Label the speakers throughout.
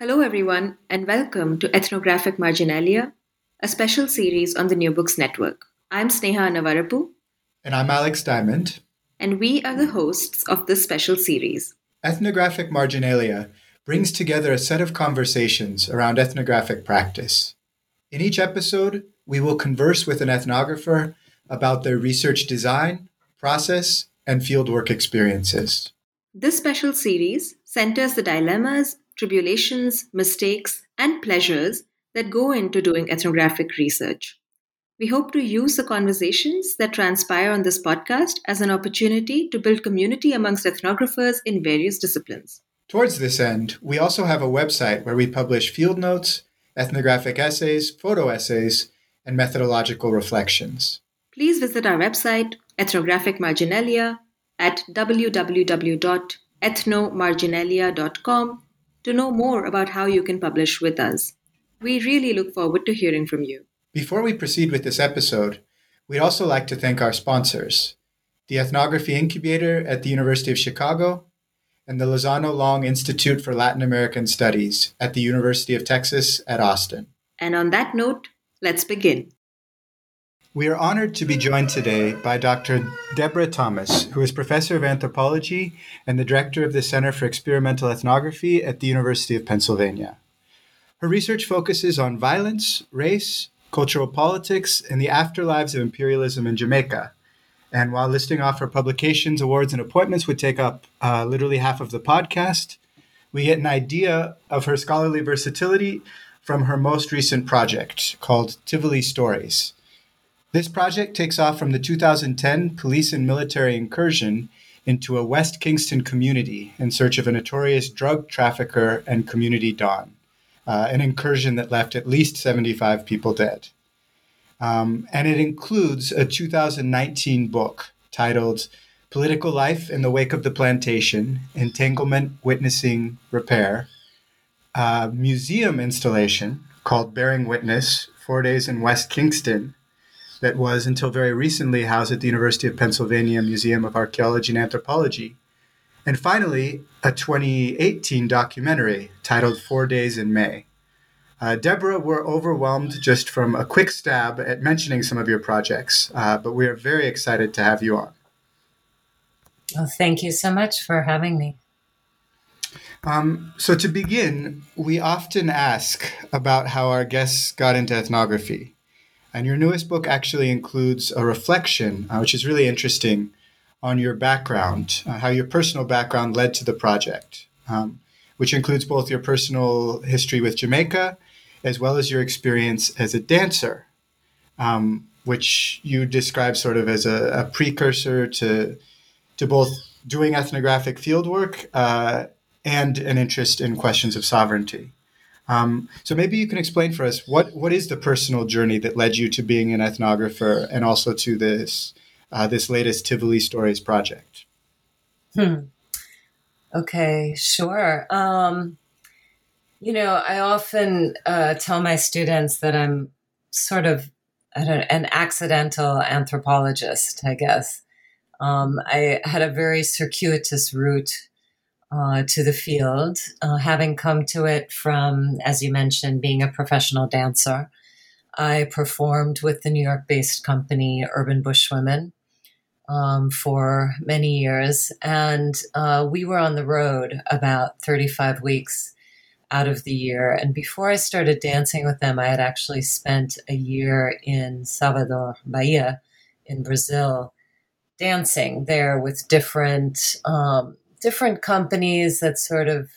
Speaker 1: Hello, everyone, and welcome to Ethnographic Marginalia, a special series on the New Books Network. I'm Sneha Annavarapu.
Speaker 2: And I'm Alex Diamond.
Speaker 1: And we are the hosts of this special series.
Speaker 2: Ethnographic Marginalia brings together a set of conversations around ethnographic practice. In each episode, we will converse with an ethnographer about their research design, process, and fieldwork experiences.
Speaker 1: This special series centers the dilemmas tribulations, mistakes, and pleasures that go into doing ethnographic research. We hope to use the conversations that transpire on this podcast as an opportunity to build community amongst ethnographers in various disciplines.
Speaker 2: Towards this end, we also have a website where we publish field notes, ethnographic essays, photo essays, and methodological reflections.
Speaker 1: Please visit our website, Ethnographic Marginalia, at www.ethnomarginalia.com to know more about how you can publish with us. We really look forward to hearing from you.
Speaker 2: Before we proceed with this episode, we'd also like to thank our sponsors the Ethnography Incubator at the University of Chicago and the Lozano Long Institute for Latin American Studies at the University of Texas at Austin.
Speaker 1: And on that note, let's begin.
Speaker 2: We are honored to be joined today by Dr. Deborah Thomas, who is professor of anthropology and the director of the Center for Experimental Ethnography at the University of Pennsylvania. Her research focuses on violence, race, cultural politics, and the afterlives of imperialism in Jamaica. And while listing off her publications, awards, and appointments would take up uh, literally half of the podcast, we get an idea of her scholarly versatility from her most recent project called Tivoli Stories this project takes off from the 2010 police and military incursion into a West Kingston community in search of a notorious drug trafficker and community don, uh, an incursion that left at least 75 people dead. Um, and it includes a 2019 book titled Political Life in the Wake of the Plantation Entanglement, Witnessing, Repair, a museum installation called Bearing Witness Four Days in West Kingston that was until very recently housed at the University of Pennsylvania Museum of Archaeology and Anthropology. And finally, a 2018 documentary titled Four Days in May. Uh, Deborah, we're overwhelmed just from a quick stab at mentioning some of your projects, uh, but we are very excited to have you on.
Speaker 3: Well, thank you so much for having me.
Speaker 2: Um, so, to begin, we often ask about how our guests got into ethnography. And your newest book actually includes a reflection, uh, which is really interesting, on your background, uh, how your personal background led to the project, um, which includes both your personal history with Jamaica as well as your experience as a dancer, um, which you describe sort of as a, a, precursor to, to both doing ethnographic fieldwork uh, and an interest in questions of sovereignty. Um, so maybe you can explain for us what what is the personal journey that led you to being an ethnographer and also to this uh, this latest Tivoli Stories project.
Speaker 3: Hmm. Okay, sure. Um, You know, I often uh, tell my students that I'm sort of an accidental anthropologist, I guess. Um, I had a very circuitous route uh, to the field, uh, having come to it from, as you mentioned, being a professional dancer. I performed with the New York based company Urban Bush Women um, for many years, and uh, we were on the road about 35 weeks out of the year. And before I started dancing with them, I had actually spent a year in Salvador, Bahia, in Brazil, dancing there with different um, different companies that sort of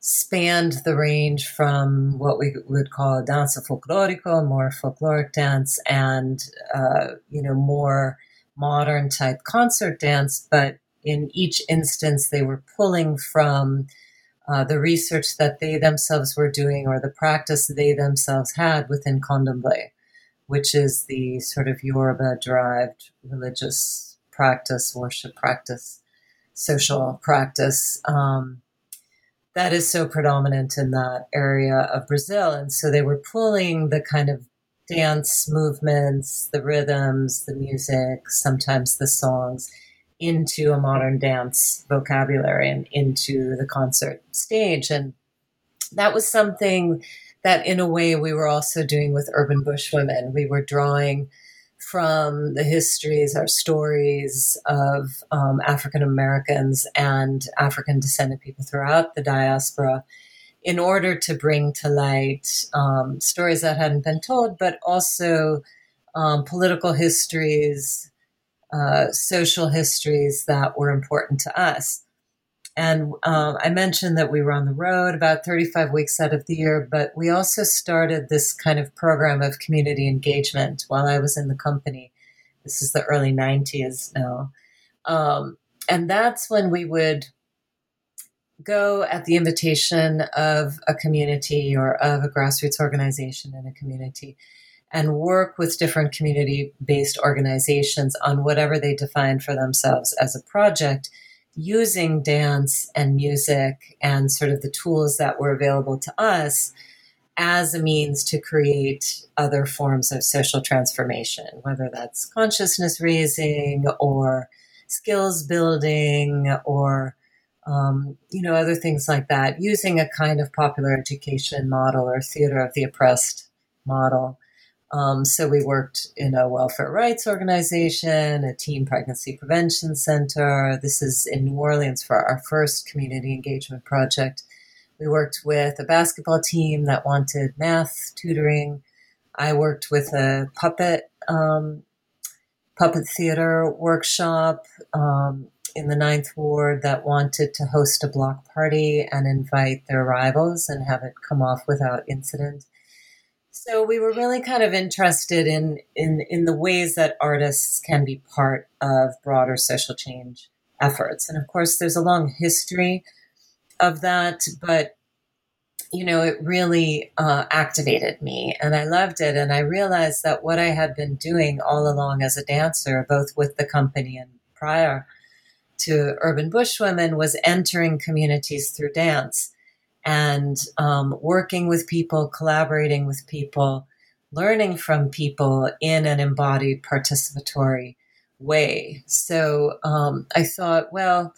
Speaker 3: spanned the range from what we would call danza folklorico, more folkloric dance, and uh, you know more modern type concert dance. But in each instance, they were pulling from uh, the research that they themselves were doing or the practice they themselves had within Candomblé, which is the sort of Yoruba derived religious practice, worship practice, social practice. Um, that is so predominant in that area of Brazil. And so they were pulling the kind of dance movements, the rhythms, the music, sometimes the songs, into a modern dance vocabulary and into the concert stage. And that was something that, in a way, we were also doing with Urban bush women. We were drawing from the histories, our stories of um, African Americans and African descended people throughout the diaspora in order to bring to light um, stories that hadn't been told, but also um, political histories, uh, social histories that were important to us. And um, I mentioned that we were on the road about 35 weeks out of the year, but we also started this kind of program of community engagement while I was in the company. This is the early 90s now. Um, and that's when we would go at the invitation of a community or of a grassroots organization in a community and work with different community based organizations on whatever they define for themselves as a project using dance and music and sort of the tools that were available to us as a means to create other forms of social transformation, whether that's consciousness raising or skills building or um, you know other things like that, using a kind of popular education model or theater of the oppressed model um, so we worked in a welfare rights organization, a teen pregnancy prevention center. This is in New Orleans for our first community engagement project. We worked with a basketball team that wanted math tutoring. I worked with a puppet um, puppet theater workshop um, in the Ninth Ward that wanted to host a block party and invite their rivals and have it come off without incident. So we were really kind of interested in in in the ways that artists can be part of broader social change efforts. And of course there's a long history of that, but you know, it really uh, activated me and I loved it. And I realized that what I had been doing all along as a dancer, both with the company and prior to Urban Bush Women, was entering communities through dance and um, working with people, collaborating with people, learning from people in an embodied participatory way. So um, I thought, well,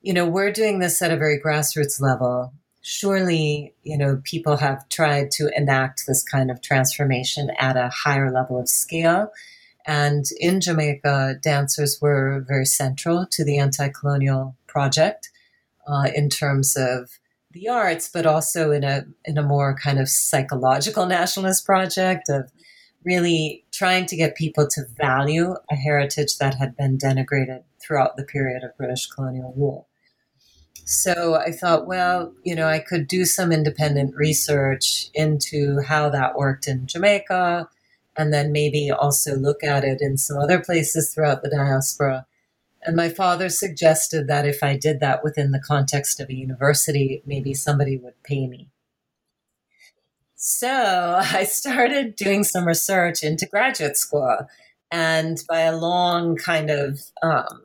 Speaker 3: you know, we're doing this at a very grassroots level. Surely, you know, people have tried to enact this kind of transformation at a higher level of scale. And in Jamaica, dancers were very central to the anti colonial project uh, in terms of the arts, but also in a in a more kind of psychological nationalist project of really trying to get people to value a heritage that had been denigrated throughout the period of British colonial rule. So I thought, well, you know, I could do some independent research into how that worked in Jamaica, and then maybe also look at it in some other places throughout the diaspora and my father suggested that if I did that within the context of a university, maybe somebody would pay me. So I started doing some research into graduate school. And by a long kind of, um,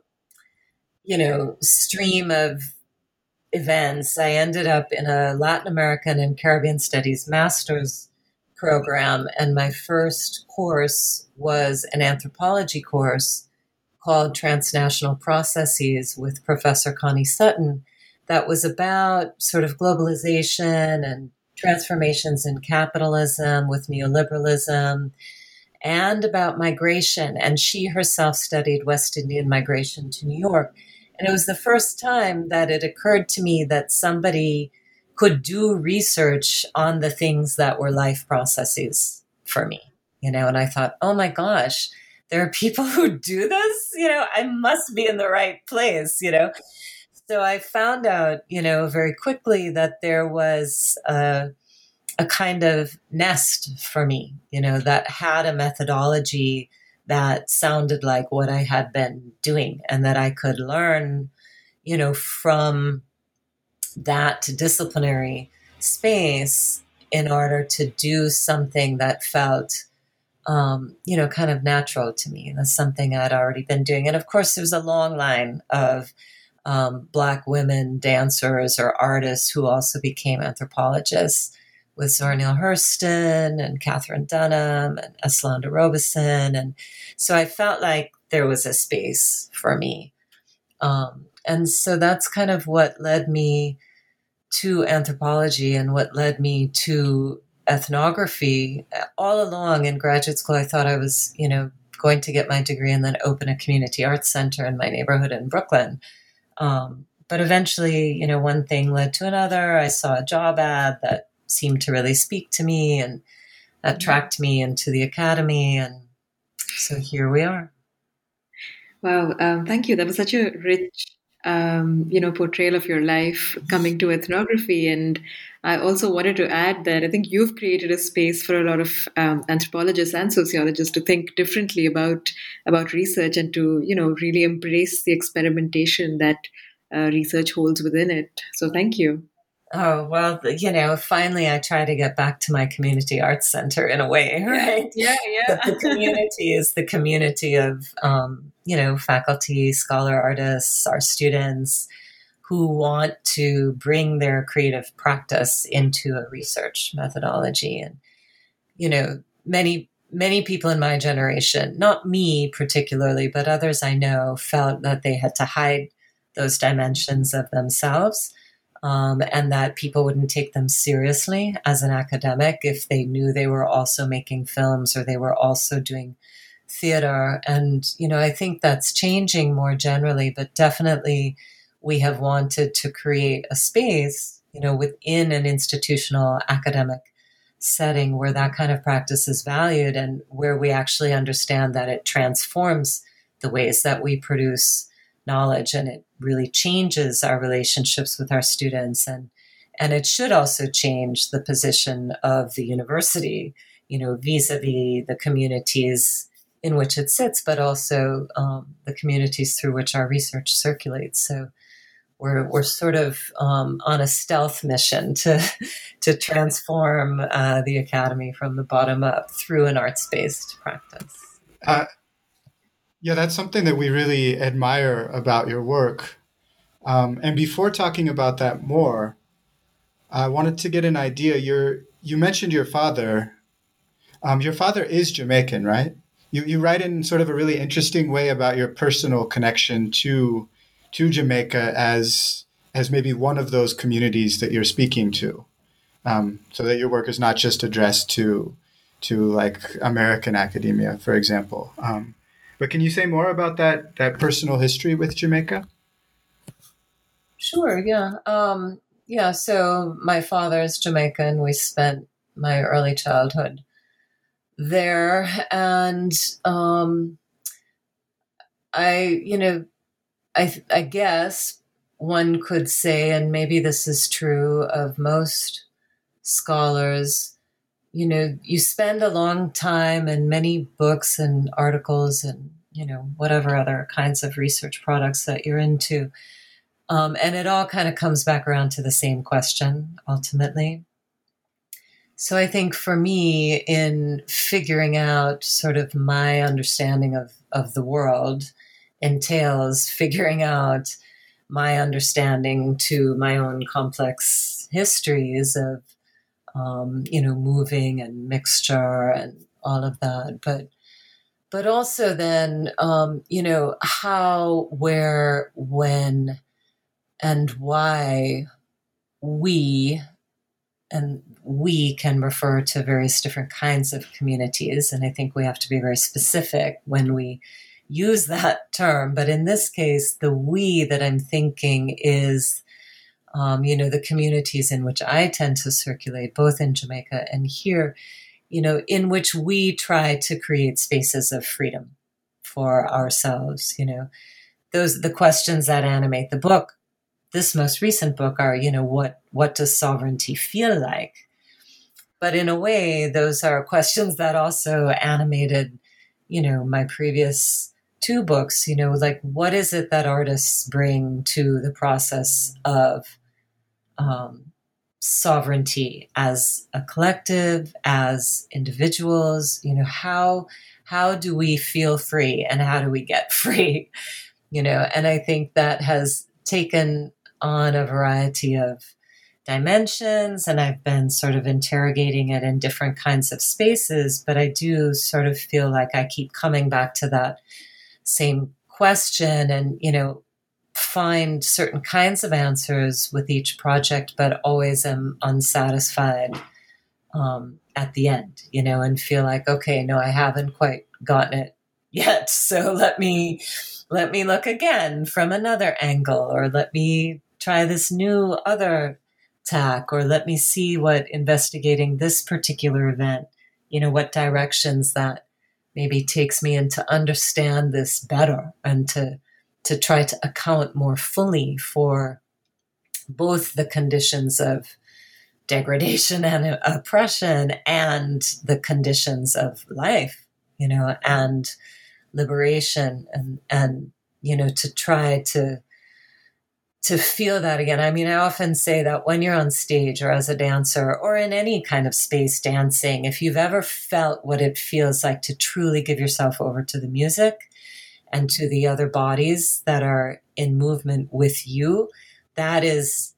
Speaker 3: you know, stream of events, I ended up in a Latin American and Caribbean Studies master's program. And my first course was an anthropology course called Transnational Processes with Professor Connie Sutton that was about sort of globalization and transformations in capitalism with neoliberalism and about migration. And she herself studied West Indian migration to New York. And it was the first time that it occurred to me that somebody could do research on the things that were life processes for me, you know, and I thought, oh my gosh, there are people who do this, you know, I must be in the right place, you know. So I found out, you know, very quickly that there was a, a kind of nest for me, you know, that had a methodology that sounded like what I had been doing and that I could learn, you know, from that disciplinary space in order to do something that felt um, you know kind of natural to me that's something i'd already been doing and of course there's a long line of um, black women dancers or artists who also became anthropologists with Zora Neale Hurston and Katherine Dunham and Eslanda Robeson. And so I felt like there was a space for me. Um, and so that's kind of what led me to anthropology and what led me to ethnography. All along in graduate school, I thought I was, you know, going to get my degree and then open a community arts center in my neighborhood in Brooklyn. Um, but eventually, you know, one thing led to another. I saw a job ad that seemed to really speak to me and attract me into the academy. And so here we are.
Speaker 1: Wow, um, thank you. That was such a rich, um, you know, portrayal of your life coming to ethnography. And I also wanted to add that I think you've created a space for a lot of um, anthropologists and sociologists to think differently about about research and to, you know, really embrace the experimentation that uh, research holds within it. So thank you.
Speaker 3: Oh, well, you know, finally I try to get back to my community arts center in a way, right?
Speaker 1: Yeah, yeah.
Speaker 3: the community is the community of, um, you know, faculty, scholar artists, our students who want to bring their creative practice into a research methodology. And, you know, many, many people in my generation, not me particularly, but others I know, felt that they had to hide those dimensions of themselves um, and that people wouldn't take them seriously as an academic if they knew they were also making films or they were also doing theater. And, you know, I think that's changing more generally, but definitely we have wanted to create a space, you know, within an institutional academic setting where that kind of practice is valued and where we actually understand that it transforms the ways that we produce knowledge and it really changes our relationships with our students and and it should also change the position of the university you know vis-a-vis the communities in which it sits but also um, the communities through which our research circulates. So we're, we're sort of um, on a stealth mission to to transform uh, the academy from the bottom up through an arts based practice. Uh,
Speaker 2: yeah, that's something that we really admire about your work. Um, and before talking about that more, I wanted to get an idea. You mentioned your father. Um, your father is Jamaican, right? You, you write in sort of a really interesting way about your personal connection to to Jamaica as as maybe one of those communities that you're speaking to, um, so that your work is not just addressed to to like American academia, for example. Um, but can you say more about that that personal history with Jamaica?
Speaker 3: Sure. Yeah. Um, yeah. So my father is Jamaican. We spent my early childhood there, and um, I, you know, I I guess one could say, and maybe this is true of most scholars you know, you spend a long time and many books and articles and, you know, whatever other kinds of research products that you're into. Um, and it all kind of comes back around to the same question ultimately. So I think for me, in figuring out sort of my understanding of, of the world entails figuring out my understanding to my own complex histories of, um, you know, moving and mixture and all of that. But but also then, um, you know, how, where, when, and why we and we can refer to various different kinds of communities. And I think we have to be very specific when we use that term. But in this case, the we that I'm thinking is, um, you know, the communities in which I tend to circulate, both in Jamaica and here, you know, in which we try to create spaces of freedom for ourselves, you know. Those the questions that animate the book this most recent book are, you know, what what does sovereignty feel like? But in a way, those are questions that also animated, you know, my previous two books, you know, like what is it that artists bring to the process of um, sovereignty as a collective, as individuals, you know, how how do we feel free and how do we get free? You know, and I think that has taken on a variety of dimensions and I've been sort of interrogating it in different kinds of spaces, but I do sort of feel like I keep coming back to that same question and, you know, find certain kinds of answers with each project, but always am unsatisfied um, at the end, you know, and feel like, okay, no, I haven't quite gotten it yet. So let me let me look again from another angle or let me try this new other tack or let me see what investigating this particular event you know what directions that maybe takes me in to understand this better and to to try to account more fully for both the conditions of degradation and oppression and the conditions of life you know and liberation and and you know to try to to feel that again. I mean, I often say that when you're on stage or as a dancer or in any kind of space dancing, if you've ever felt what it feels like to truly give yourself over to the music and to the other bodies that are in movement with you, that is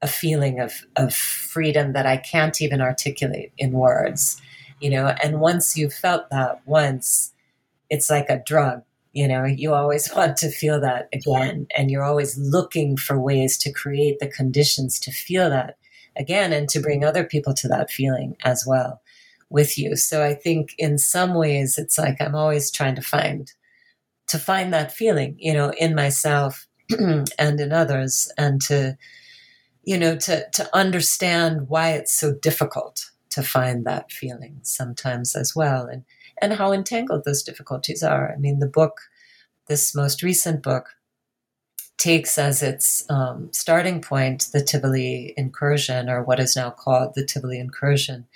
Speaker 3: a feeling of, of freedom that I can't even articulate in words, you know. And once you've felt that once, it's like a drug you know, you always want to feel that again, and you're always looking for ways to create the conditions to feel that again and to bring other people to that feeling as well with you. So I think in some ways it's like I'm always trying to find to find that feeling, you know, in myself and in others and to you know to to understand why it's so difficult to find that feeling sometimes as well and and how entangled those difficulties are. I mean, the book, this most recent book, takes as its um, starting point the Tivoli incursion, or what is now called the Tivoli incursion,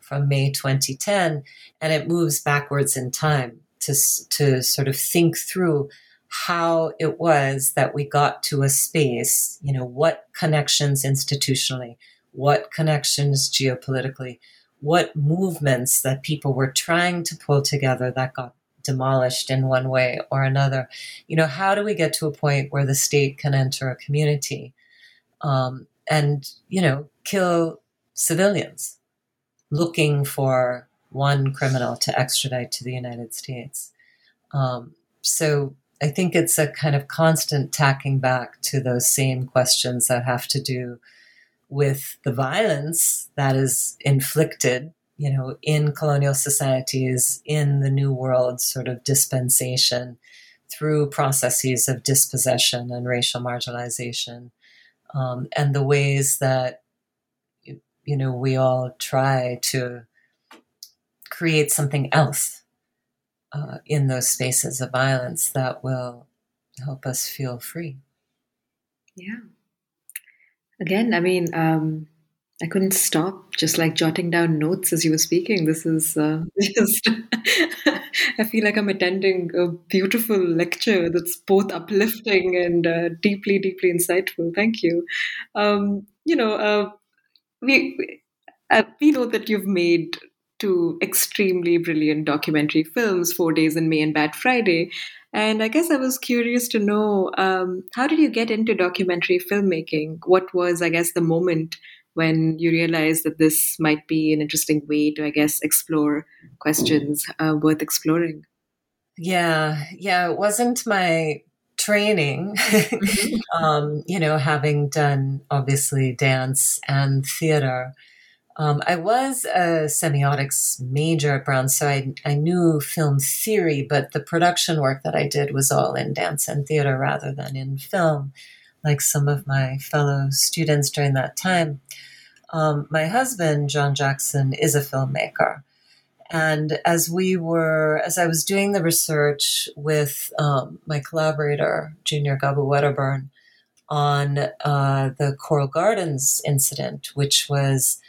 Speaker 3: from May 2010, and it moves backwards in time to to sort of think through how it was that we got to a space, you know, what connections institutionally, what connections geopolitically, what movements that people were trying to pull together that got demolished in one way or another. You know, how do we get to a point where the state can enter a community um, and, you know, kill civilians looking for one criminal to extradite to the United States? Um, so I think it's a kind of constant tacking back to those same questions that have to do with the violence that is inflicted, you know, in colonial societies, in the New World sort of dispensation through processes of dispossession and racial marginalization, um, and the ways that, you know, we all try to create something else uh, in those spaces of violence that will help us feel free.
Speaker 1: Yeah again, I mean, um, I couldn't stop just like jotting down notes as you were speaking. This is uh, just, I feel like I'm attending a beautiful lecture that's both uplifting and uh, deeply, deeply insightful. Thank you. Um, you know, uh, we, uh, we know that you've made two extremely brilliant documentary films, Four Days in May and Bad Friday. And I guess I was curious to know um, how did you get into documentary filmmaking? What was, I guess, the moment when you realized that this might be an interesting way to, I guess, explore questions uh, worth exploring?
Speaker 3: Yeah, yeah, it wasn't my training, mm-hmm. um, you know, having done obviously dance and theater. Um, I was a semiotics major at Brown, so I, I knew film theory, but the production work that I did was all in dance and theater rather than in film, like some of my fellow students during that time. Um, my husband, John Jackson, is a filmmaker. And as we were, as I was doing the research with um, my collaborator, Junior Gabu Wedderburn, on uh, the Coral Gardens incident, which was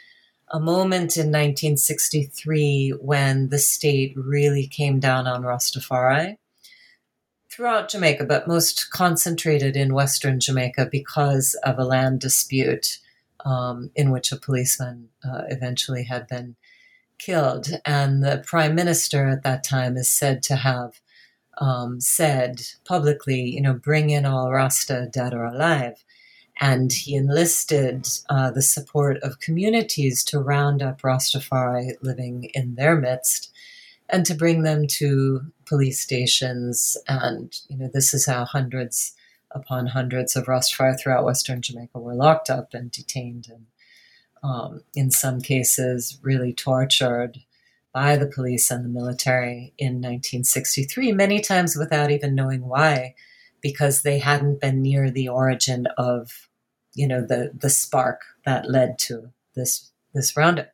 Speaker 3: a moment in 1963 when the state really came down on Rastafari throughout Jamaica, but most concentrated in Western Jamaica because of a land dispute um, in which a policeman uh, eventually had been killed. And the prime minister at that time is said to have um, said publicly, you know, bring in all Rasta, dead or alive and he enlisted uh, the support of communities to round up Rastafari living in their midst and to bring them to police stations. And, you know, this is how hundreds upon hundreds of Rastafari throughout Western Jamaica were locked up and detained and, um, in some cases, really tortured by the police and the military in 1963, many times without even knowing why because they hadn't been near the origin of, you know, the the spark that led to this this roundup.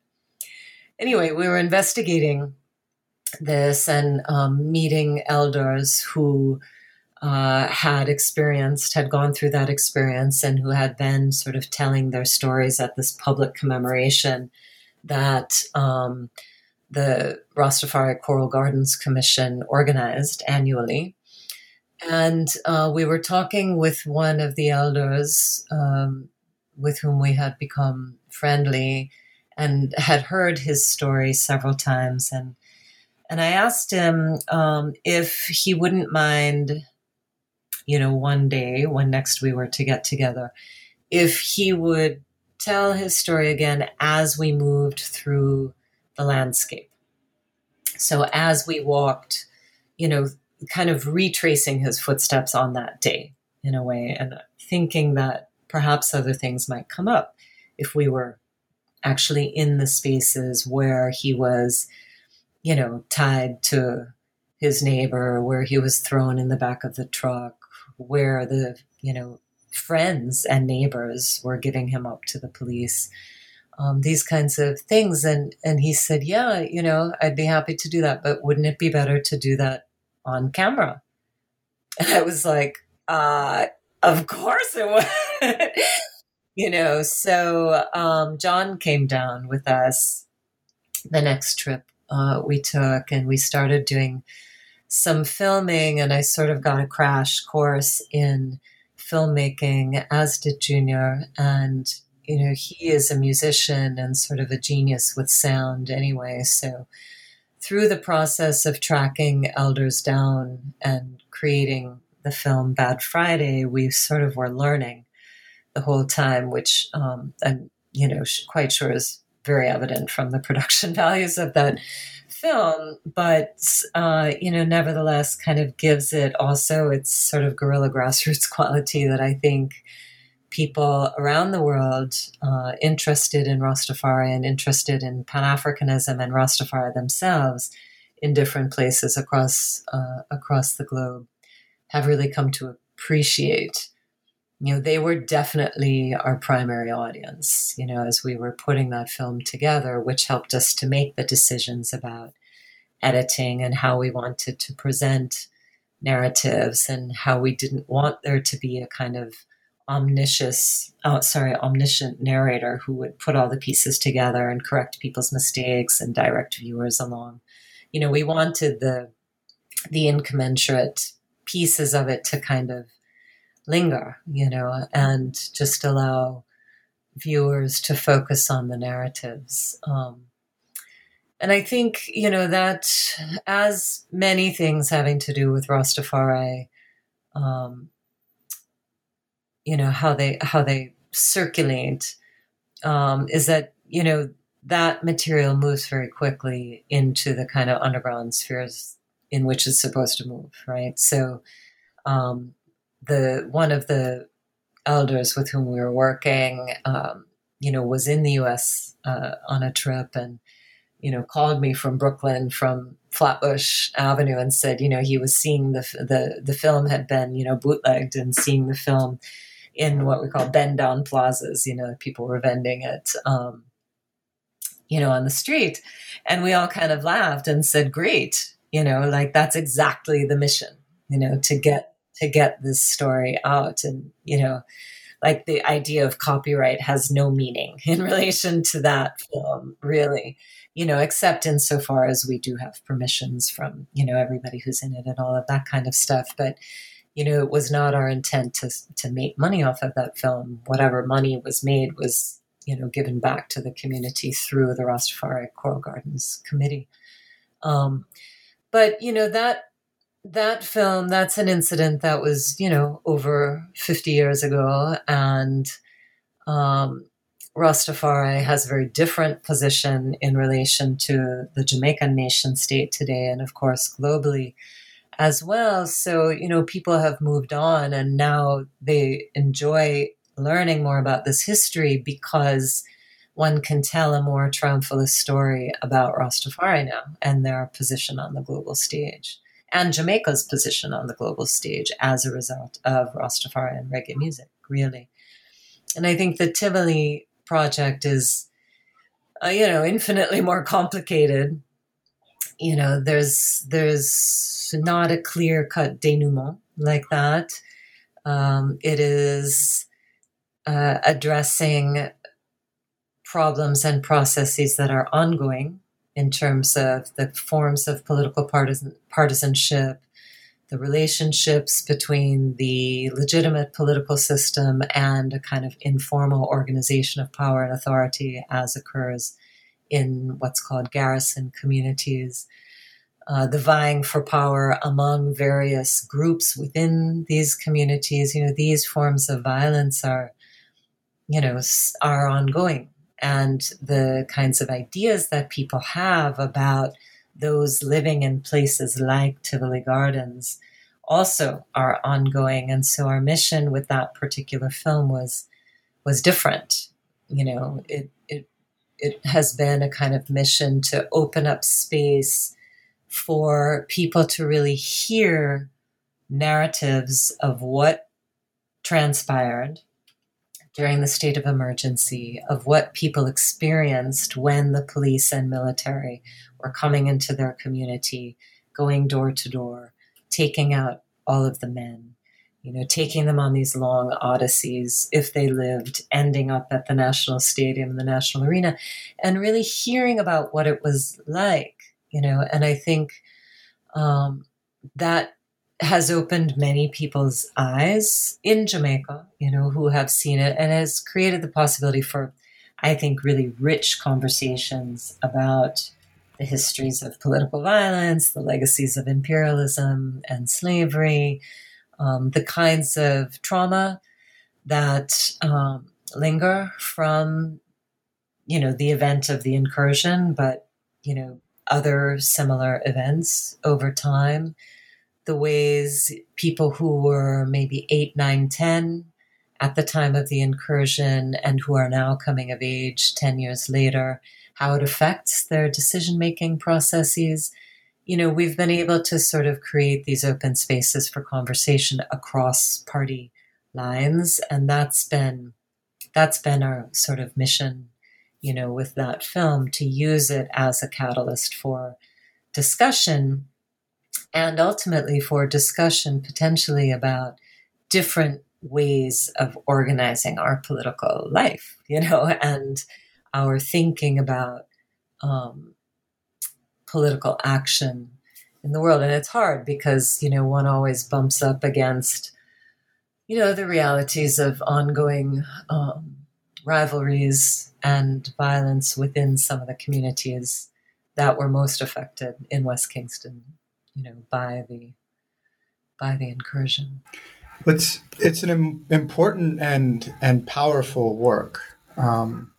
Speaker 3: Anyway, we were investigating this and um, meeting elders who uh, had experienced, had gone through that experience, and who had been sort of telling their stories at this public commemoration that um, the Rastafari Coral Gardens Commission organized annually. And uh, we were talking with one of the elders um, with whom we had become friendly and had heard his story several times. And, and I asked him um, if he wouldn't mind, you know, one day when next we were to get together, if he would tell his story again as we moved through the landscape. So as we walked, you know, kind of retracing his footsteps on that day in a way and thinking that perhaps other things might come up if we were actually in the spaces where he was, you know, tied to his neighbor, where he was thrown in the back of the truck, where the, you know, friends and neighbors were giving him up to the police. Um, these kinds of things. And, and he said, yeah, you know, I'd be happy to do that, but wouldn't it be better to do that on camera. And I was like, uh, of course it would. you know, so um, John came down with us the next trip uh, we took, and we started doing some filming, and I sort of got a crash course in filmmaking, as did Junior. And, you know, he is a musician and sort of a genius with sound anyway. So through the process of tracking elders down and creating the film Bad Friday, we sort of were learning the whole time, which um, I'm, you know, quite sure is very evident from the production values of that film. But, uh, you know, nevertheless, kind of gives it also its sort of guerrilla grassroots quality that I think people around the world uh, interested in Rastafari and interested in Pan Africanism and Rastafari themselves in different places across uh, across the globe have really come to appreciate. You know, they were definitely our primary audience. You know, as we were putting that film together, which helped us to make the decisions about editing and how we wanted to present narratives and how we didn't want there to be a kind of omniscious, oh, sorry, omniscient narrator who would put all the pieces together and correct people's mistakes and direct viewers along. You know, we wanted the the incommensurate pieces of it to kind of linger, you know, and just allow viewers to focus on the narratives. Um, and I think, you know, that as many things having to do with Rastafari, um, you know, how they, how they circulate, um, is that, you know, that material moves very quickly into the kind of underground spheres in which it's supposed to move, right? So, um, the, one of the elders with whom we were working, um, you know, was in the U.S. Uh, on a trip and you know, called me from Brooklyn from Flatbush Avenue and said, you know, he was seeing the the the film had been, you know, bootlegged and seeing the film in what we call bend down plazas. You know, people were vending it, um, you know, on the street, and we all kind of laughed and said, "Great, you know, like that's exactly the mission, you know, to get to get this story out, and you know." Like the idea of copyright has no meaning in relation to that film, really you know, except insofar as we do have permissions from, you know, everybody who's in it and all of that kind of stuff. But, you know, it was not our intent to, to make money off of that film. Whatever money was made was, you know, given back to the community through the Rastafari Coral Gardens Committee. Um, but, you know, that that film, that's an incident that was, you know, over 50 years ago. And, um, Rastafari has a very different position in relation to the Jamaican nation state today, and of course, globally as well. So, you know, people have moved on and now they enjoy learning more about this history because one can tell a more triumphalist story about Rastafari now and their position on the global stage and Jamaica's position on the global stage as a result of Rastafari and reggae music, really. And I think the Tivoli project is, uh, you know, infinitely more complicated. You know, there's there's not a clear cut denouement like that. Um, it is uh, addressing problems and processes that are ongoing in terms of the forms of political partisan, partisanship, the relationships between the legitimate political system and a kind of informal organization of power and authority as occurs in what's called garrison communities. Uh, the vying for power among various groups within these communities, you know, these forms of violence are, you know, are ongoing. And the kinds of ideas that people have about those living in places like Tivoli Gardens also are ongoing. And so our mission with that particular film was was different. You know, it it it has been a kind of mission to open up space for people to really hear narratives of what transpired during the state of emergency, of what people experienced when the police and military were coming into their community, going door to door, taking out all of the men, you know, taking them on these long odysseys if they lived, ending up at the National Stadium, the National Arena, and really hearing about what it was like, you know. And I think um, that has opened many people's eyes in Jamaica, you know, who have seen it and has created the possibility for, I think, really rich conversations about the histories of political violence, the legacies of imperialism and slavery, um, the kinds of trauma that um, linger from, you know, the event of the incursion, but, you know, other similar events over time the ways people who were maybe 8, 9, 10 at the time of the incursion and who are now coming of age 10 years later, how it affects their decision making processes. You know, we've been able to sort of create these open spaces for conversation across party lines, and that's been that's been our sort of mission, you know, with that film to use it as a catalyst for discussion and ultimately for discussion potentially about different ways of organizing our political life, you know, and our thinking about um, political action in the world. And it's hard because, you know, one always bumps up against, you know, the realities of ongoing um, rivalries and violence within some of the communities that were most affected in West Kingston, you know, by the by the incursion.
Speaker 2: It's it's an important and and powerful work. Um,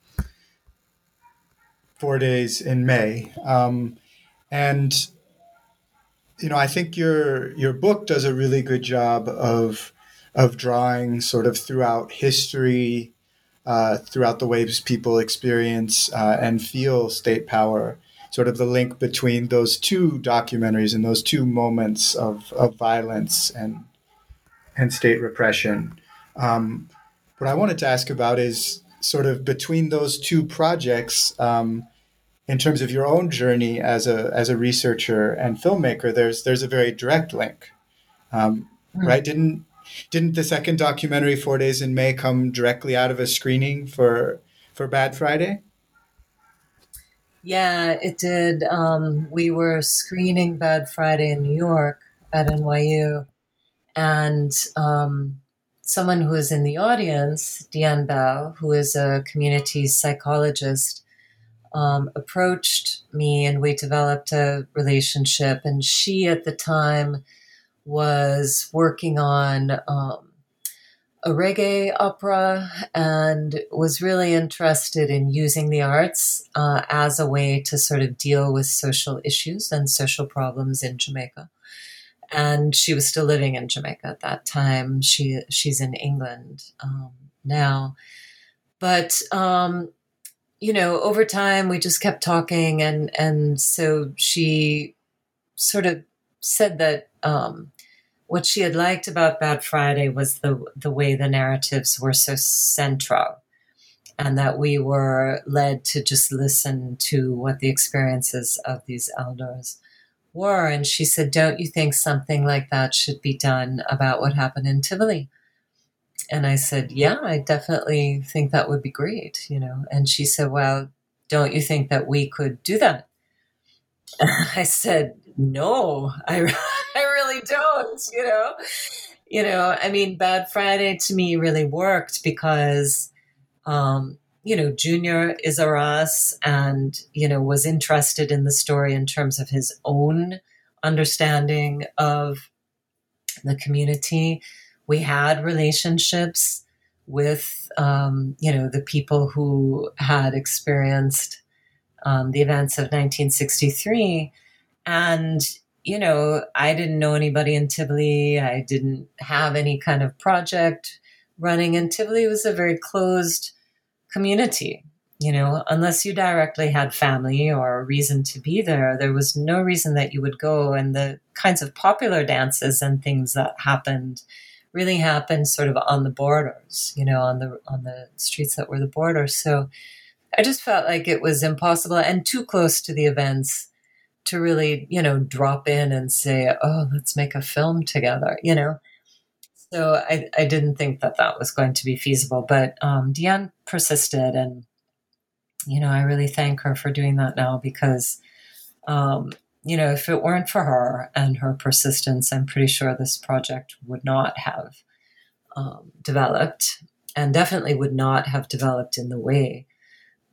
Speaker 2: four days in May, um, and you know I think your your book does a really good job of of drawing sort of throughout history, uh, throughout the ways people experience uh, and feel state power. Sort of the link between those two documentaries and those two moments of, of violence and and state repression. Um, what I wanted to ask about is sort of between those two projects, um, in terms of your own journey as a as a researcher and filmmaker. There's there's a very direct link, um, mm. right? Didn't didn't the second documentary, Four Days in May, come directly out of a screening for for Bad Friday?
Speaker 3: Yeah, it did. Um, we were screening Bad Friday in New York at NYU, and um, someone who was in the audience, Deanne Bell, who is a community psychologist, um, approached me and we developed a relationship. And she, at the time, was working on um, a reggae opera and was really interested in using the arts uh, as a way to sort of deal with social issues and social problems in Jamaica and she was still living in Jamaica at that time. She she's in England um, now, but um, you know, over time we just kept talking, and and so she sort of said that um, what she had liked about Bad Friday was the the way the narratives were so central. And that we were led to just listen to what the experiences of these elders were. And she said, Don't you think something like that should be done about what happened in Tivoli? And I said, Yeah, I definitely think that would be great, you know. And she said, Well, don't you think that we could do that? I said, No, I, I really don't, you know. You know, I mean, Bad Friday to me really worked because um, you know, Junior is a Ras and, you know, was interested in the story in terms of his own understanding of the community. We had relationships with, um, you know, the people who had experienced um, the events of 1963. And, you know, I didn't know anybody in Tivoli. I didn't have any kind of project running. And Tivoli was a very closed, community. You know, unless you directly had family or a reason to be there, there was no reason that you would go. And the kinds of popular dances and things that happened really happened sort of on the borders, you know, on the on the streets that were the borders. So I just felt like it was impossible and too close to the events to really, you know, drop in and say, "Oh, let's make a film together," you know. So I, I didn't think that that was going to be feasible, but um, Deanne persisted, and you know I really thank her for doing that now because um, you know if it weren't for her and her persistence, I'm pretty sure this project would not have um, developed, and definitely would not have developed in the way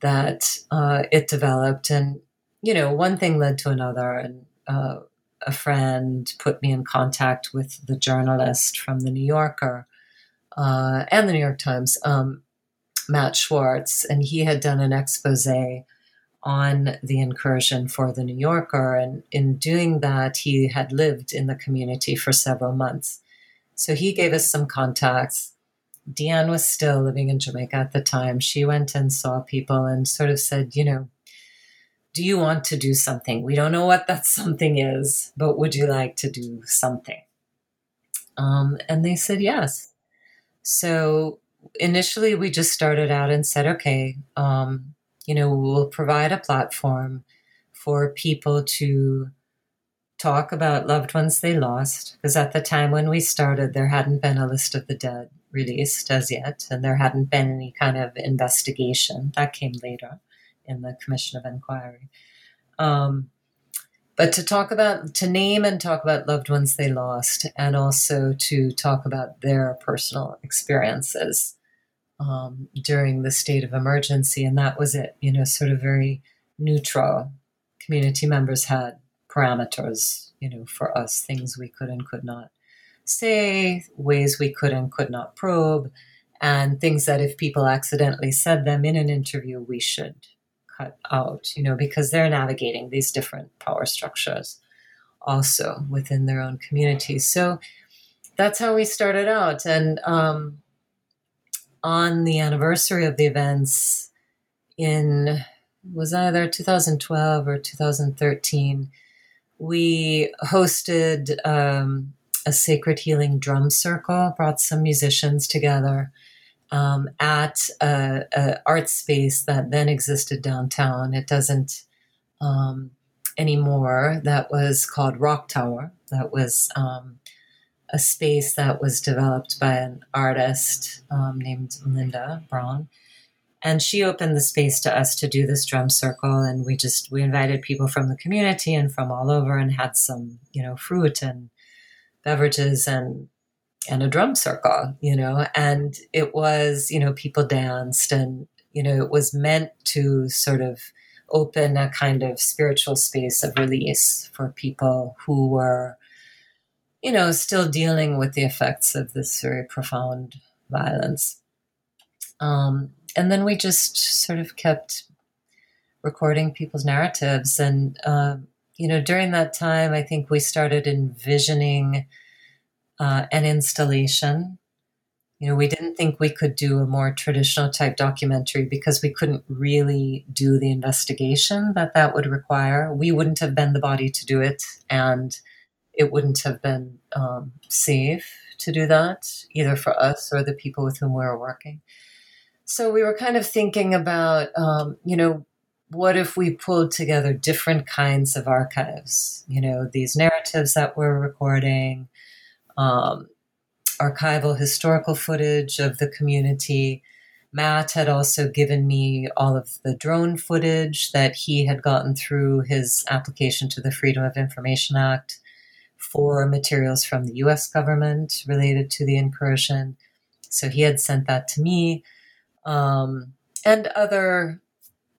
Speaker 3: that uh, it developed. And you know, one thing led to another, and uh, a friend put me in contact with the journalist from the New Yorker uh, and the New York Times, um, Matt Schwartz, and he had done an expose on the incursion for the New Yorker. And in doing that, he had lived in the community for several months. So he gave us some contacts. Deanne was still living in Jamaica at the time. She went and saw people and sort of said, you know, do you want to do something? We don't know what that something is, but would you like to do something? Um, and they said yes. So initially, we just started out and said, okay, um, you know, we'll provide a platform for people to talk about loved ones they lost. Because at the time when we started, there hadn't been a list of the dead released as yet, and there hadn't been any kind of investigation. That came later in the Commission of Inquiry. Um, but to talk about, to name and talk about loved ones they lost, and also to talk about their personal experiences um, during the state of emergency. And that was it, you know, sort of very neutral community members had parameters, you know, for us, things we could and could not say, ways we could and could not probe, and things that if people accidentally said them in an interview, we should cut out, you know, because they're navigating these different power structures also within their own communities. So that's how we started out. And um, on the anniversary of the events in was either 2012 or 2013, we hosted um, a sacred healing drum circle, brought some musicians together um, at a, a, art space that then existed downtown. It doesn't um, anymore. That was called Rock Tower. That was um, a space that was developed by an artist um, named Linda Braun. And she opened the space to us to do this drum circle, and we just we invited people from the community and from all over, and had some you know fruit and beverages and and a drum circle, you know, and it was, you know, people danced and, you know, it was meant to sort of open a kind of spiritual space of release for people who were, you know, still dealing with the effects of this very profound violence. Um, and then we just sort of kept recording people's narratives. And, uh, you know, during that time, I think we started envisioning uh, an installation. You know, we didn't think we could do a more traditional type documentary because we couldn't really do the investigation that that would require. We wouldn't have been the body to do it, and it wouldn't have been um, safe to do that either for us or the people with whom we were working. So we were kind of thinking about, um, you know, what if we pulled together different kinds of archives? You know, these narratives that we're recording, um, archival historical footage of the community. Matt had also given me all of the drone footage that he had gotten through his application to the Freedom of Information Act for materials from the US government related to the incursion. So he had sent that to me. Um, and other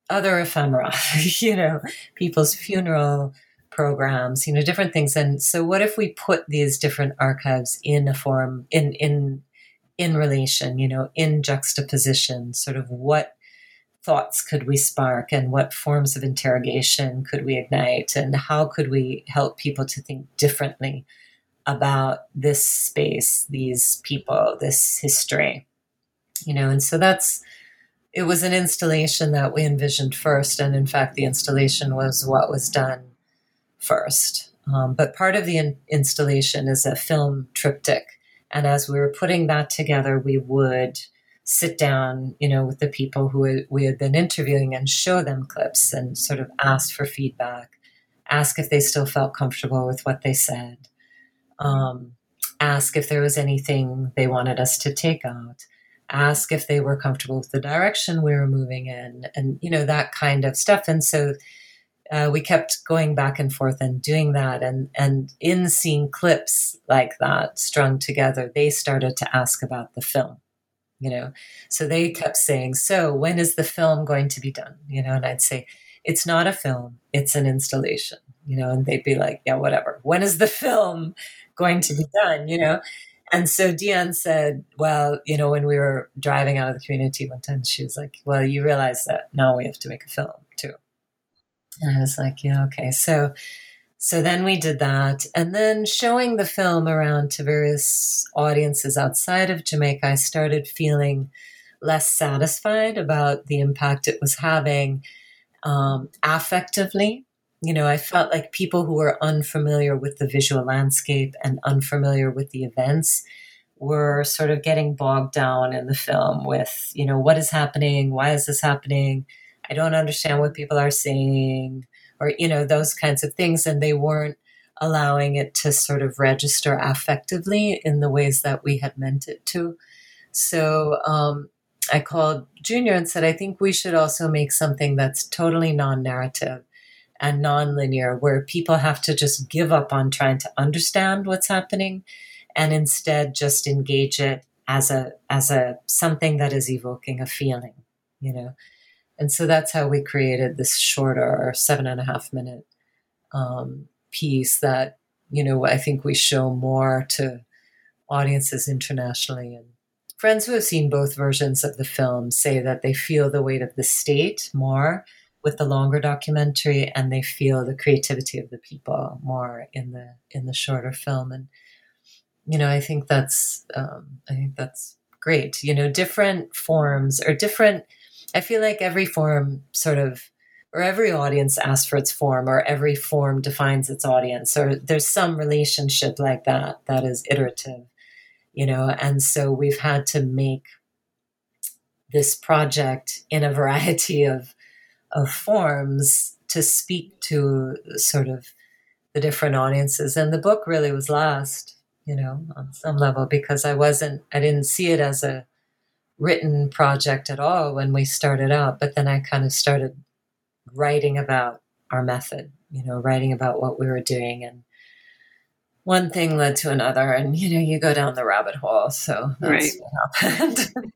Speaker 3: other ephemera, you know, people's funeral programs, you know, different things. And so what if we put these different archives in a form in in in relation, you know, in juxtaposition, sort of what thoughts could we spark and what forms of interrogation could we ignite and how could we help people to think differently about this space, these people, this history. You know, and so that's it was an installation that we envisioned first and in fact the installation was what was done first. Um, but part of the in- installation is a film triptych. And as we were putting that together, we would sit down, you know, with the people who we had been interviewing and show them clips and sort of ask for feedback, ask if they still felt comfortable with what they said, um, ask if there was anything they wanted us to take out, ask if they were comfortable with the direction we were moving in, and, you know, that kind of stuff. And so uh, we kept going back and forth and doing that. And, and in scene clips like that strung together, they started to ask about the film, you know. So they kept saying, So when is the film going to be done? You know, and I'd say, It's not a film, it's an installation, you know, and they'd be like, Yeah, whatever. When is the film going to be done? You know? And so Deanne said, Well, you know, when we were driving out of the community one time, she was like, Well, you realize that now we have to make a film. And I was like, yeah, okay. So, so then we did that. And then showing the film around to various audiences outside of Jamaica, I started feeling less satisfied about the impact it was having um, affectively. You know, I felt like people who were unfamiliar with the visual landscape and unfamiliar with the events were sort of getting bogged down in the film with, you know, what is happening? Why is this happening? I don't understand what people are saying, or, you know, those kinds of things. And they weren't allowing it to sort of register affectively in the ways that we had meant it to. So um, I called Junior and said, I think we should also make something that's totally non narrative and non-linear where people have to just give up on trying to understand what's happening and instead just engage it as a as a something that is evoking a feeling you know And so that's how we created this shorter seven and a half minute um, piece that, you know, I think we show more to audiences internationally. And friends who have seen both versions of the film say that they feel the weight of the state more with the longer documentary and they feel the creativity of the people more in the in the shorter film and you know i think that's um, i think that's great you know different forms or different i feel like every form sort of or every audience asks for its form or every form defines its audience or there's some relationship like that that is iterative you know and so we've had to make this project in a variety of of forms to speak to sort of the different audiences. And the book really was last, you know, on some level, because I wasn't, I didn't see it as a written project at all when we started out. But then I kind of started writing about our method, you know, writing about what we were doing. And one thing led to another. And, you know, you go down the rabbit hole. So that's right. what happened.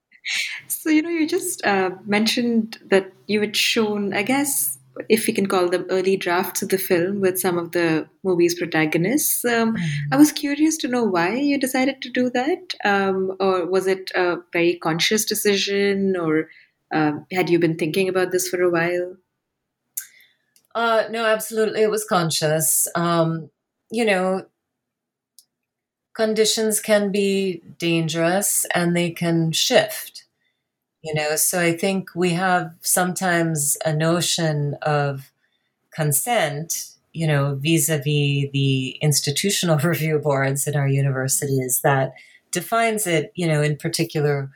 Speaker 1: So, you know, you just uh, mentioned that you had shown, I guess, if we can call them early drafts of the film with some of the movie's protagonists. Um, mm-hmm. I was curious to know why you decided to do that. Um, or was it a very conscious decision, or uh, had you been thinking about this for a while?
Speaker 3: Uh, no, absolutely. It was conscious. Um, you know, conditions can be dangerous and they can shift you know? So i think we have sometimes a notion of consent you know vis-a-vis the institutional review boards in our universities that defines it you know in particular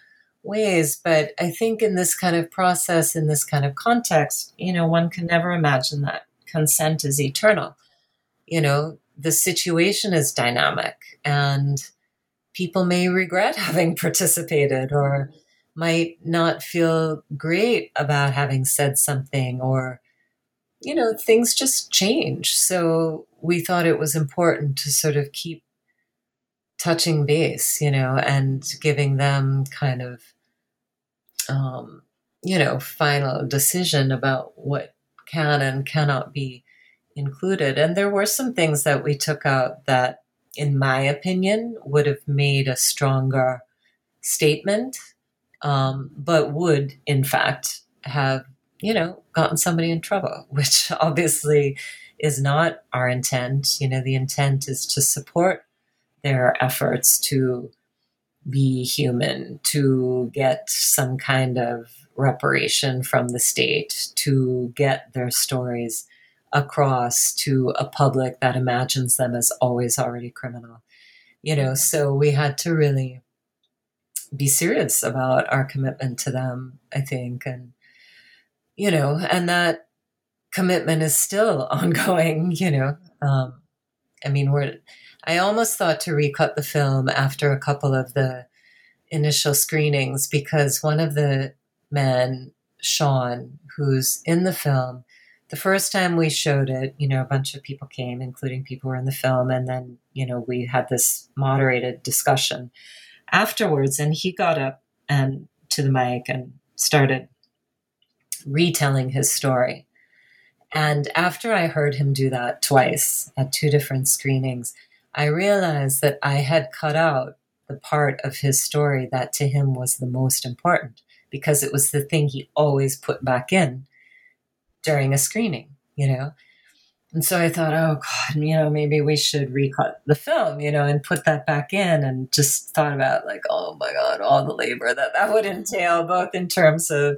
Speaker 3: ways. But i think in this kind of process in this kind of context you know one can never imagine that consent is eternal. You know the situation is dynamic and people may regret having participated or might not feel great about having said something or you know things just change so we thought it was important to sort of keep touching base you know and giving them kind of um you know final decision about what can and cannot be included. And there were some things that we took out that, in my opinion, would have made a stronger statement, um, but would, in fact, have, you know, gotten somebody in trouble, which obviously is not our intent. You know, the intent is to support their efforts to be human, to get some kind of reparation from the state, to get their stories across to a public that imagines them as always already criminal. You know, so we had to really be serious about our commitment to them, I think. And, you know, and that commitment is still ongoing, you know. Um, I mean, we're, I almost thought to recut the film after a couple of the initial screenings because one of the men, Sean, who's in the film, the first time we showed it, you know, a bunch of people came, including people who were in the film, and then, you know, we had this moderated discussion afterwards, and he got up and to the mic and started retelling his story. And after I heard him do that twice at two different screenings, I realized that I had cut out the part of his story that to him was the most important because it was the thing he always put back in during a screening, you know? And so I thought, oh God, you know, maybe we should recut the film, you know, and put that back in and just thought about like, oh my God, all the labor that that would entail, both in terms of,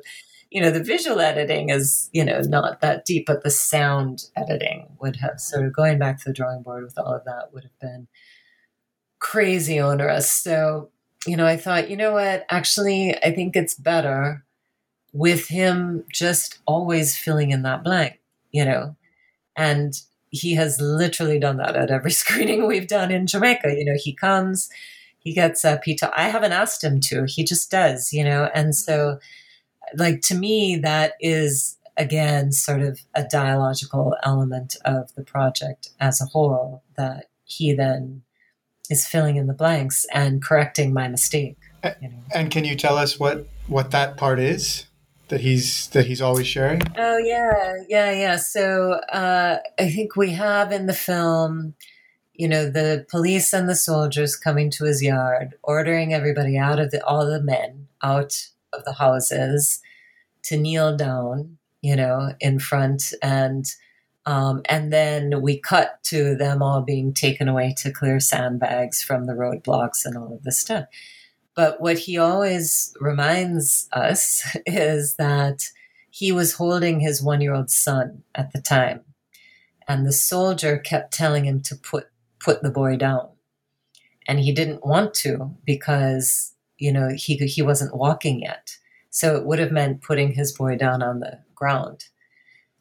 Speaker 3: you know, the visual editing is, you know, not that deep, but the sound editing would have sort of going back to the drawing board with all of that would have been crazy onerous. So, you know, I thought, you know what, actually, I think it's better with him just always filling in that blank, you know. And he has literally done that at every screening we've done in Jamaica. You know, he comes, he gets uh, a pita. I haven't asked him to, he just does, you know. And so, like, to me, that is again sort of a dialogical element of the project as a whole that he then is filling in the blanks and correcting my mistake.
Speaker 2: You know? And can you tell us what what that part is? That he's that he's always sharing?
Speaker 3: Oh yeah, yeah, yeah. So uh, I think we have in the film, you know, the police and the soldiers coming to his yard, ordering everybody out of the all the men out of the houses to kneel down, you know, in front and. Um, and then we cut to them all being taken away to clear sandbags from the roadblocks and all of this stuff. But what he always reminds us is that he was holding his one year old son at the time. And the soldier kept telling him to put, put the boy down. And he didn't want to because, you know, he, he wasn't walking yet. So it would have meant putting his boy down on the ground.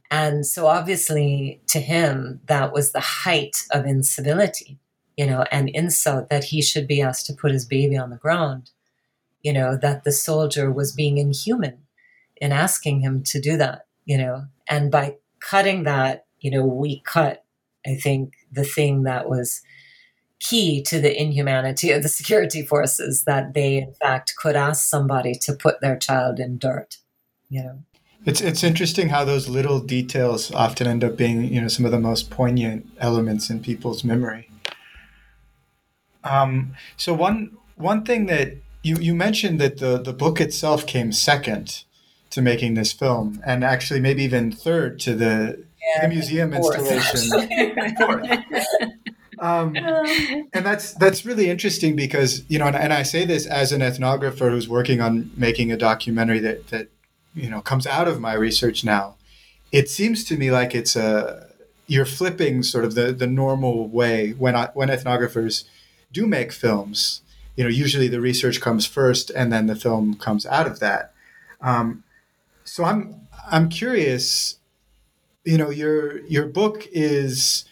Speaker 3: And so obviously to him, that was the height of incivility you know, an insult that he should be asked to put his baby on the ground, you know, that the soldier was being inhuman in asking him to do that, you know, and by cutting that, you know, we cut, I think, the thing that was key to the inhumanity of the security forces that they, in fact, could ask somebody to put their child in dirt, you know.
Speaker 2: It's it's interesting how those little details often end up being, you know, some of the most poignant elements in people's memory. Um, so one one thing that you, you mentioned that the, the book itself came second to making this film, and actually maybe even third to the, yeah, to the museum installation. Um, and that's that's really interesting because you know, and, and, I say this as an ethnographer who's working on making a documentary that that you know comes out of my research now. It seems to me like it's a you're flipping sort of the the normal way when I, when ethnographers do make films, you know, usually the research comes first and then the film comes out of that. Um, so I'm I'm curious. You know, your your book is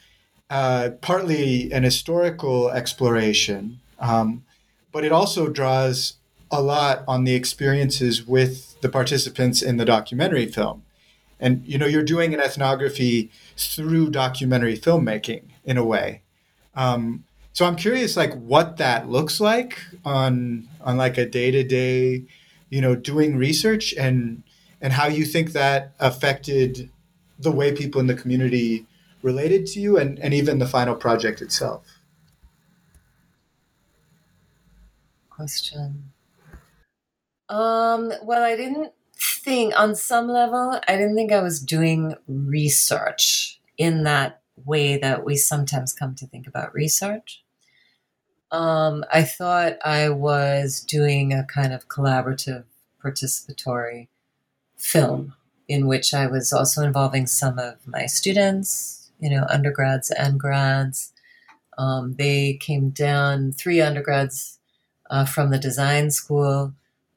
Speaker 2: uh, partly an historical exploration, um, but it also draws a lot on the experiences with the participants in the documentary film. And you know, you're doing an ethnography through documentary filmmaking in a way. Um, so I'm curious, like what that looks like on on like a day to day, you know, doing research and and how you think that affected the way people in the community related to you and, and even the final project itself.
Speaker 3: Question. Um, well, I didn't think on some level, I didn't think I was doing research in that way that we sometimes come to think about research. Um, I thought I was doing a kind of collaborative, participatory film in which I was also involving some of my students, you know, undergrads and grads. Um, they came down, three undergrads uh, from the design school,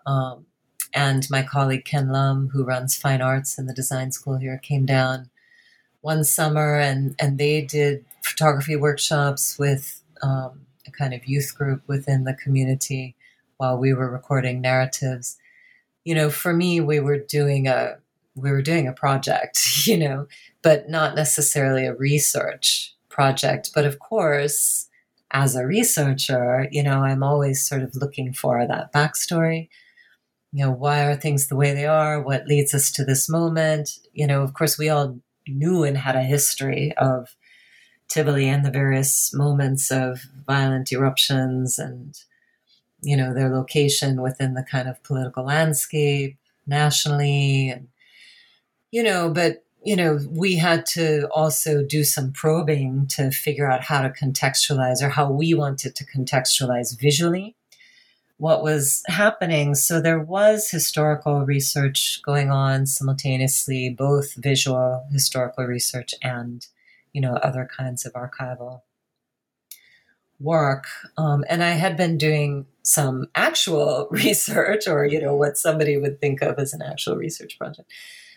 Speaker 3: um, and my colleague Ken Lum, who runs fine arts in the design school here, came down one summer and, and they did photography workshops with um, a kind of youth group within the community while we were recording narratives. You know, for me, we were doing a we were doing a project, you know, but not necessarily a research project. But of course, as a researcher, you know, I'm always sort of looking for that backstory. You know, why are things the way they are? What leads us to this moment? You know, of course, we all knew and had a history of Tivoli and the various moments of violent eruptions and, you know, their location within the kind of political landscape nationally. And, you know, but, you know, we had to also do some probing to figure out how to contextualize or how we wanted to contextualize visually what was happening. So there was historical research going on simultaneously, both visual historical research and you know, other kinds of archival work. Um, and I had been doing some actual research, or, you know, what somebody would think of as an actual research project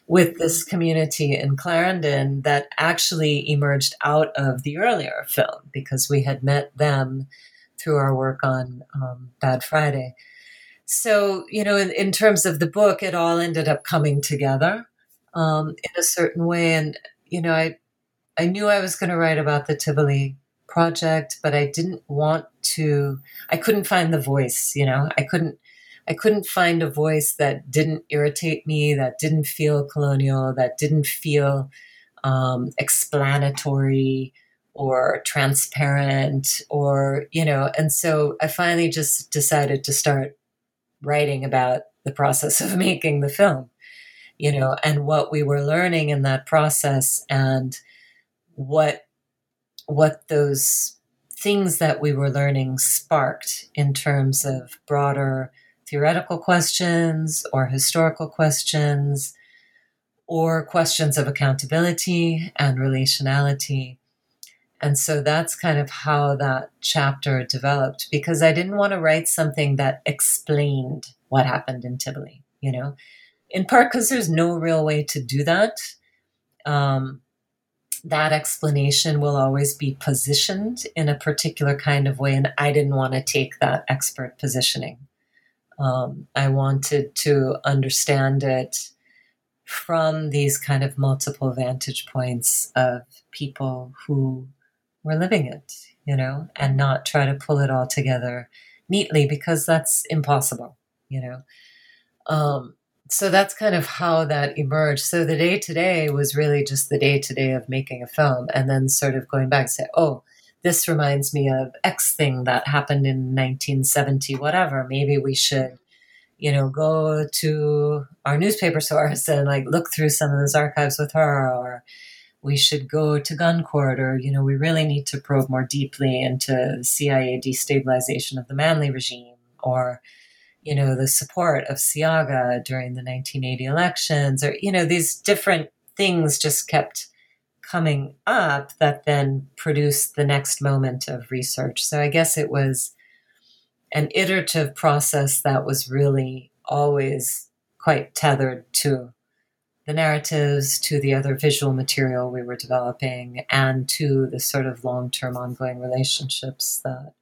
Speaker 3: with this community in Clarendon that actually emerged out of the earlier film because we had met them through our work on um, Bad Friday. So, you know, in, in, terms of the book, it all ended up coming together um, in a certain way. And, you know, I, I knew I was going to write about the Tivoli project, but I didn't want to, I couldn't find the voice, you know, I couldn't, I couldn't find a voice that didn't irritate me, that didn't feel colonial, that didn't feel um, explanatory or transparent or, you know, and so I finally just decided to start writing about the process of making the film, you know, and what we were learning in that process and what what those things that we were learning sparked in terms of broader theoretical questions or historical questions or questions of accountability and relationality. And so that's kind of how that chapter developed because I didn't want to write something that explained what happened in Tivoli, you know, in part because there's no real way to do that. Um, that explanation will always be positioned in a particular kind of way. And I didn't want to take that expert positioning. Um, I wanted to understand it from these kind of multiple vantage points of people who were living it, you know, and not try to pull it all together neatly because that's impossible, you know. Um, so that's kind of how that emerged. So the day to day was really just the day to day of making a film, and then sort of going back and say, oh, this reminds me of X thing that happened in 1970, whatever. Maybe we should, you know, go to our newspaper source and like look through some of those archives with her, or we should go to gun court, or, you know, we really need to probe more deeply into CIA destabilization of the Manley regime, or, you know, the support of Seaga during the 1980 elections, or, you know, these different things just kept coming up that then produced the next moment of research. So I guess it was an iterative process that was really always quite tethered to the narratives, to the other visual material we were developing, and to the sort of long term ongoing relationships that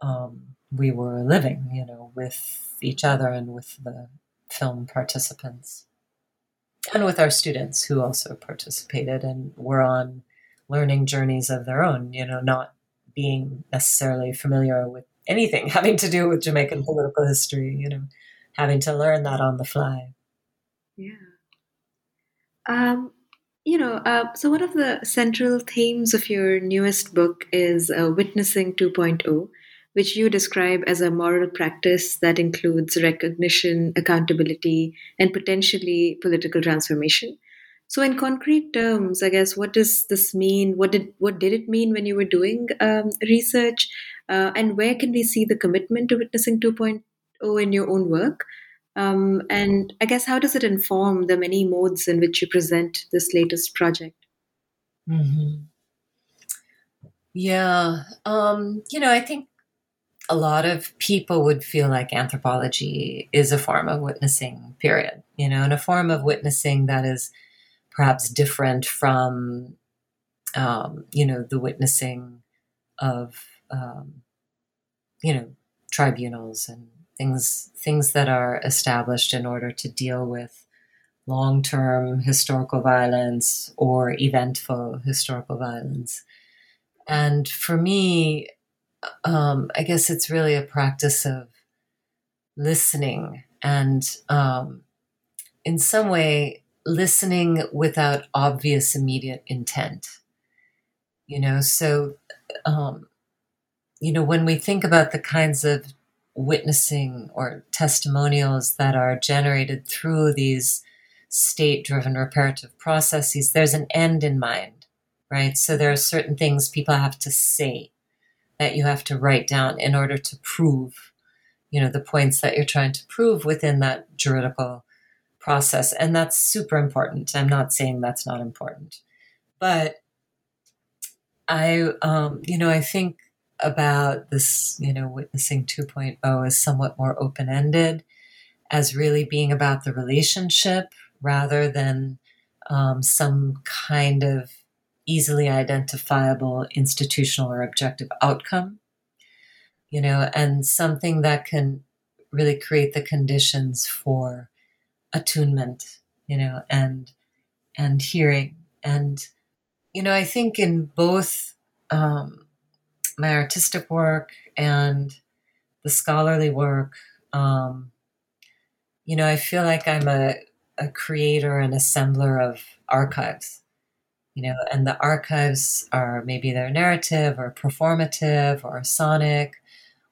Speaker 3: um, we were living, you know, with each other and with the film participants. And with our students who also participated and were on learning journeys of their own, you know, not being necessarily familiar with anything having to do with Jamaican political history, you know, having to learn that on the fly.
Speaker 1: Yeah. Um, you know, uh, so one of the central themes of your newest book is uh, Witnessing 2.0, which you describe as a moral practice that includes recognition, accountability, and potentially political transformation. So, in concrete terms, I guess, what does this mean? What did what did it mean when you were doing um, research, uh, and where can we see the commitment to witnessing 2.0 in your own work? Um, and I guess, how does it inform the many modes in which you present this latest project?
Speaker 3: Mm-hmm. Yeah, um, you know, I think a lot of people would feel like anthropology is a form of witnessing, period, you know, and a form of witnessing that is perhaps different from, um, you know, the witnessing of, um, you know, tribunals and things, things that are established in order to deal with long term historical violence or eventful historical violence. And for me, um, I guess it's really a practice of listening and, um, in some way, listening without obvious immediate intent. You know, so, um, you know, when we think about the kinds of witnessing or testimonials that are generated through these state driven reparative processes, there's an end in mind, right? So there are certain things people have to say that you have to write down in order to prove, you know, the points that you're trying to prove within that juridical process. And that's super important. I'm not saying that's not important. But I, um, you know, I think about this, you know, witnessing 2.0 as somewhat more open ended, as really being about the relationship rather than um, some kind of easily identifiable institutional or objective outcome, you know, and something that can really create the conditions for attunement, you know, and and hearing. And, you know, I think in both um, my artistic work and the scholarly work, um, you know, I feel like I'm a, a creator and assembler of archives, you know, and the archives are maybe they're narrative or performative or sonic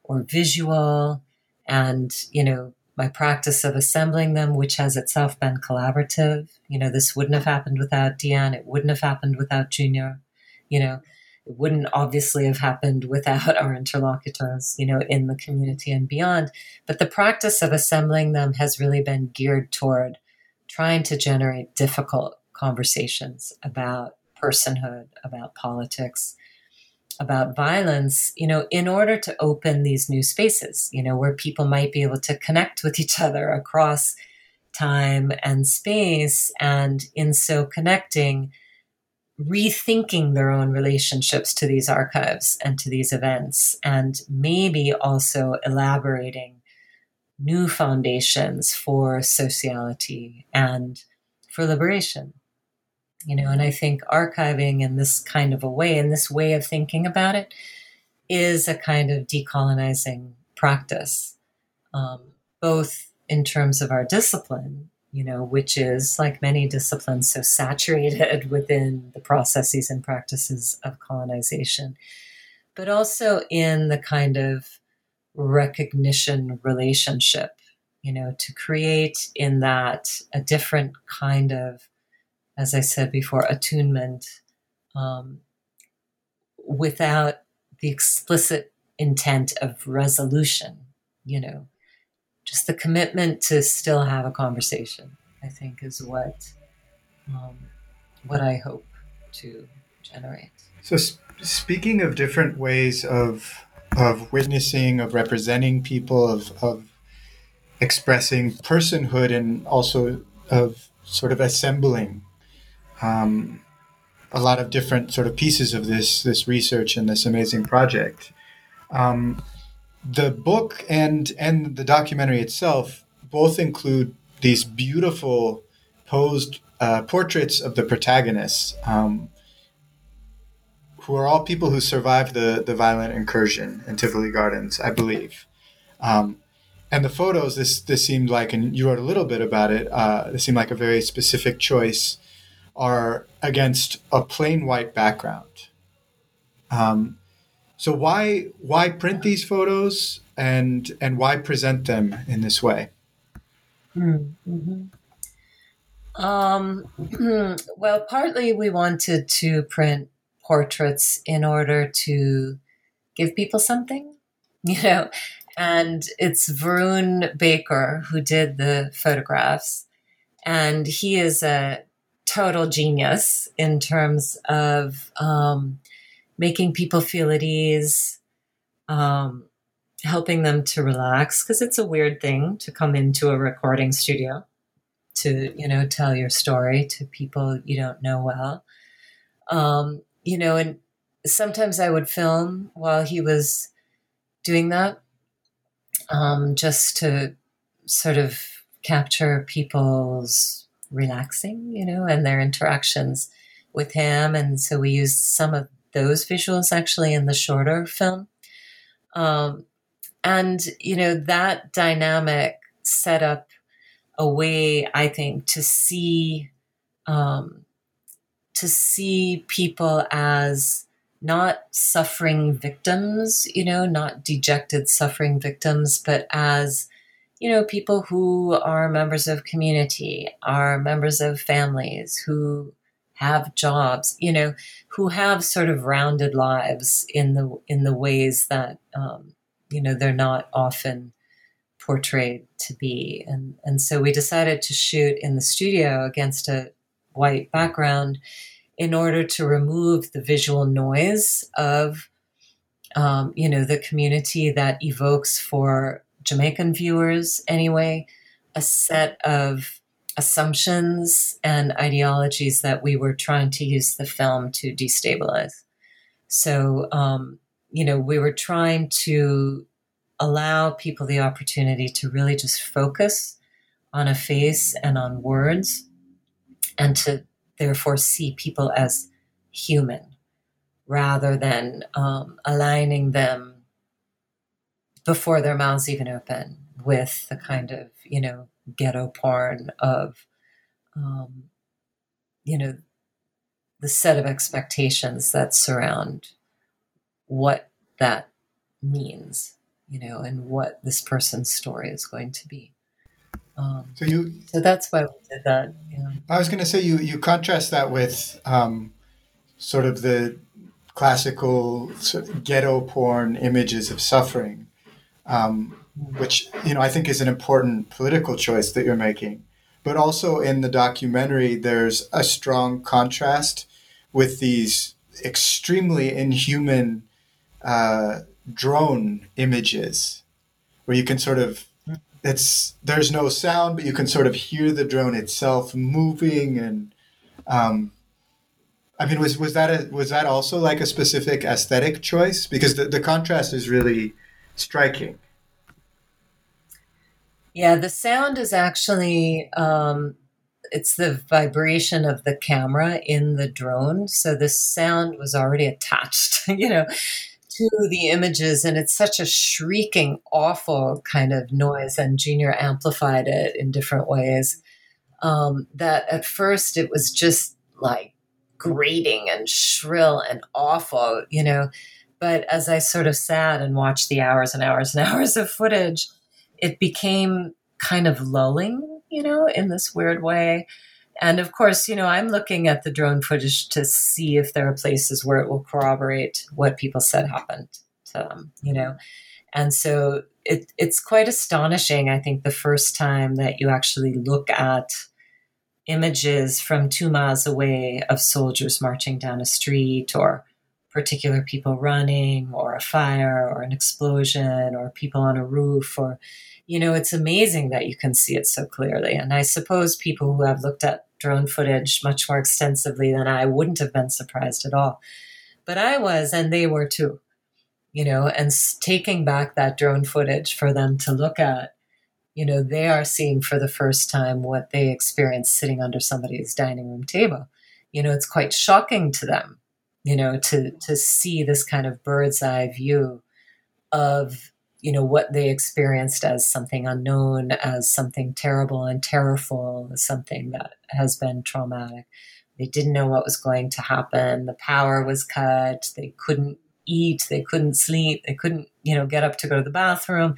Speaker 3: or visual. And, you know, my practice of assembling them, which has itself been collaborative. You know, this wouldn't have happened without Deanne. It wouldn't have happened without Junior. You know, it wouldn't obviously have happened without our interlocutors, you know, in the community and beyond. But the practice of assembling them has really been geared toward trying to generate difficult conversations about personhood, about politics, about violence, you know, in order to open these new spaces, you know, where people might be able to connect with each other across time and space. And in so connecting, rethinking their own relationships to these archives and to these events, and maybe also elaborating new foundations for sociality and for liberation. You know, and I think archiving in this kind of a way, in this way of thinking about it, is a kind of decolonizing practice, um, both in terms of our discipline you know, which is like many disciplines, so saturated within the processes and practices of colonization, but also in the kind of recognition relationship, you know, to create in that a different kind of, as I said before, attunement um, without the explicit intent of resolution, you know, just the commitment to still have a conversation, I think, is what um, what I hope to generate.
Speaker 2: So, sp- speaking of different ways of of witnessing, of representing people, of, of expressing personhood, and also of sort of assembling um, a lot of different sort of pieces of this this research and this amazing project. Um, the book and and the documentary itself both include these beautiful posed uh, portraits of the protagonists, um, who are all people who survived the the violent incursion in Tivoli Gardens, I believe. Um, and the photos, this this seemed like, and you wrote a little bit about it. Uh, this seemed like a very specific choice, are against a plain white background. Um, so why why print these photos and and why present them in this way?
Speaker 3: Mm-hmm. Um, well, partly we wanted to print portraits in order to give people something, you know, and it's Varun Baker who did the photographs, and he is a total genius in terms of um, making people feel at ease, um, helping them to relax because it's a weird thing to come into a recording studio to you know tell your story to people you don't know well. Um, you know and sometimes i would film while he was doing that um, just to sort of capture people's relaxing you know and their interactions with him and so we used some of those visuals actually in the shorter film. Um, and, you know, that dynamic set up a way, I think, to see, um, to see people as not suffering victims, you know, not dejected suffering victims, but as, you know, people who are members of community, are members of families who have jobs, you know, who have sort of rounded lives in the in the ways that um, you know they're not often portrayed to be, and and so we decided to shoot in the studio against a white background in order to remove the visual noise of um, you know the community that evokes for Jamaican viewers anyway a set of assumptions and ideologies that we were trying to use the film to destabilize. So, um, you know, we were trying to allow people the opportunity to really just focus on a face and on words and to therefore see people as human rather than um, aligning them before their mouths even open with the kind of you know ghetto porn of um, you know the set of expectations that surround what that means you know and what this person's story is going to be um, so you so that's why we did that yeah.
Speaker 2: i was going to say you you contrast that with um, sort of the classical sort of ghetto porn images of suffering um, which you know I think is an important political choice that you're making. But also in the documentary, there's a strong contrast with these extremely inhuman uh, drone images, where you can sort of it's there's no sound, but you can sort of hear the drone itself moving and. Um, I mean, was was that a, was that also like a specific aesthetic choice? Because the, the contrast is really striking.
Speaker 3: Yeah, the sound is actually um, it's the vibration of the camera in the drone. So the sound was already attached, you know, to the images, and it's such a shrieking, awful kind of noise. And Junior amplified it in different ways. Um, that at first it was just like grating and shrill and awful, you know. But as I sort of sat and watched the hours and hours and hours of footage, it became kind of lulling, you know, in this weird way. And of course, you know, I'm looking at the drone footage to see if there are places where it will corroborate what people said happened to them, you know. And so it, it's quite astonishing, I think, the first time that you actually look at images from two miles away of soldiers marching down a street or particular people running or a fire or an explosion or people on a roof or you know, it's amazing that you can see it so clearly. And I suppose people who have looked at drone footage much more extensively than I wouldn't have been surprised at all. But I was, and they were too, you know, and taking back that drone footage for them to look at, you know, they are seeing for the first time what they experienced sitting under somebody's dining room table. You know, it's quite shocking to them, you know, to, to see this kind of bird's eye view of you know what they experienced as something unknown as something terrible and terrorful as something that has been traumatic. They didn't know what was going to happen. The power was cut. They couldn't eat. They couldn't sleep. They couldn't you know get up to go to the bathroom.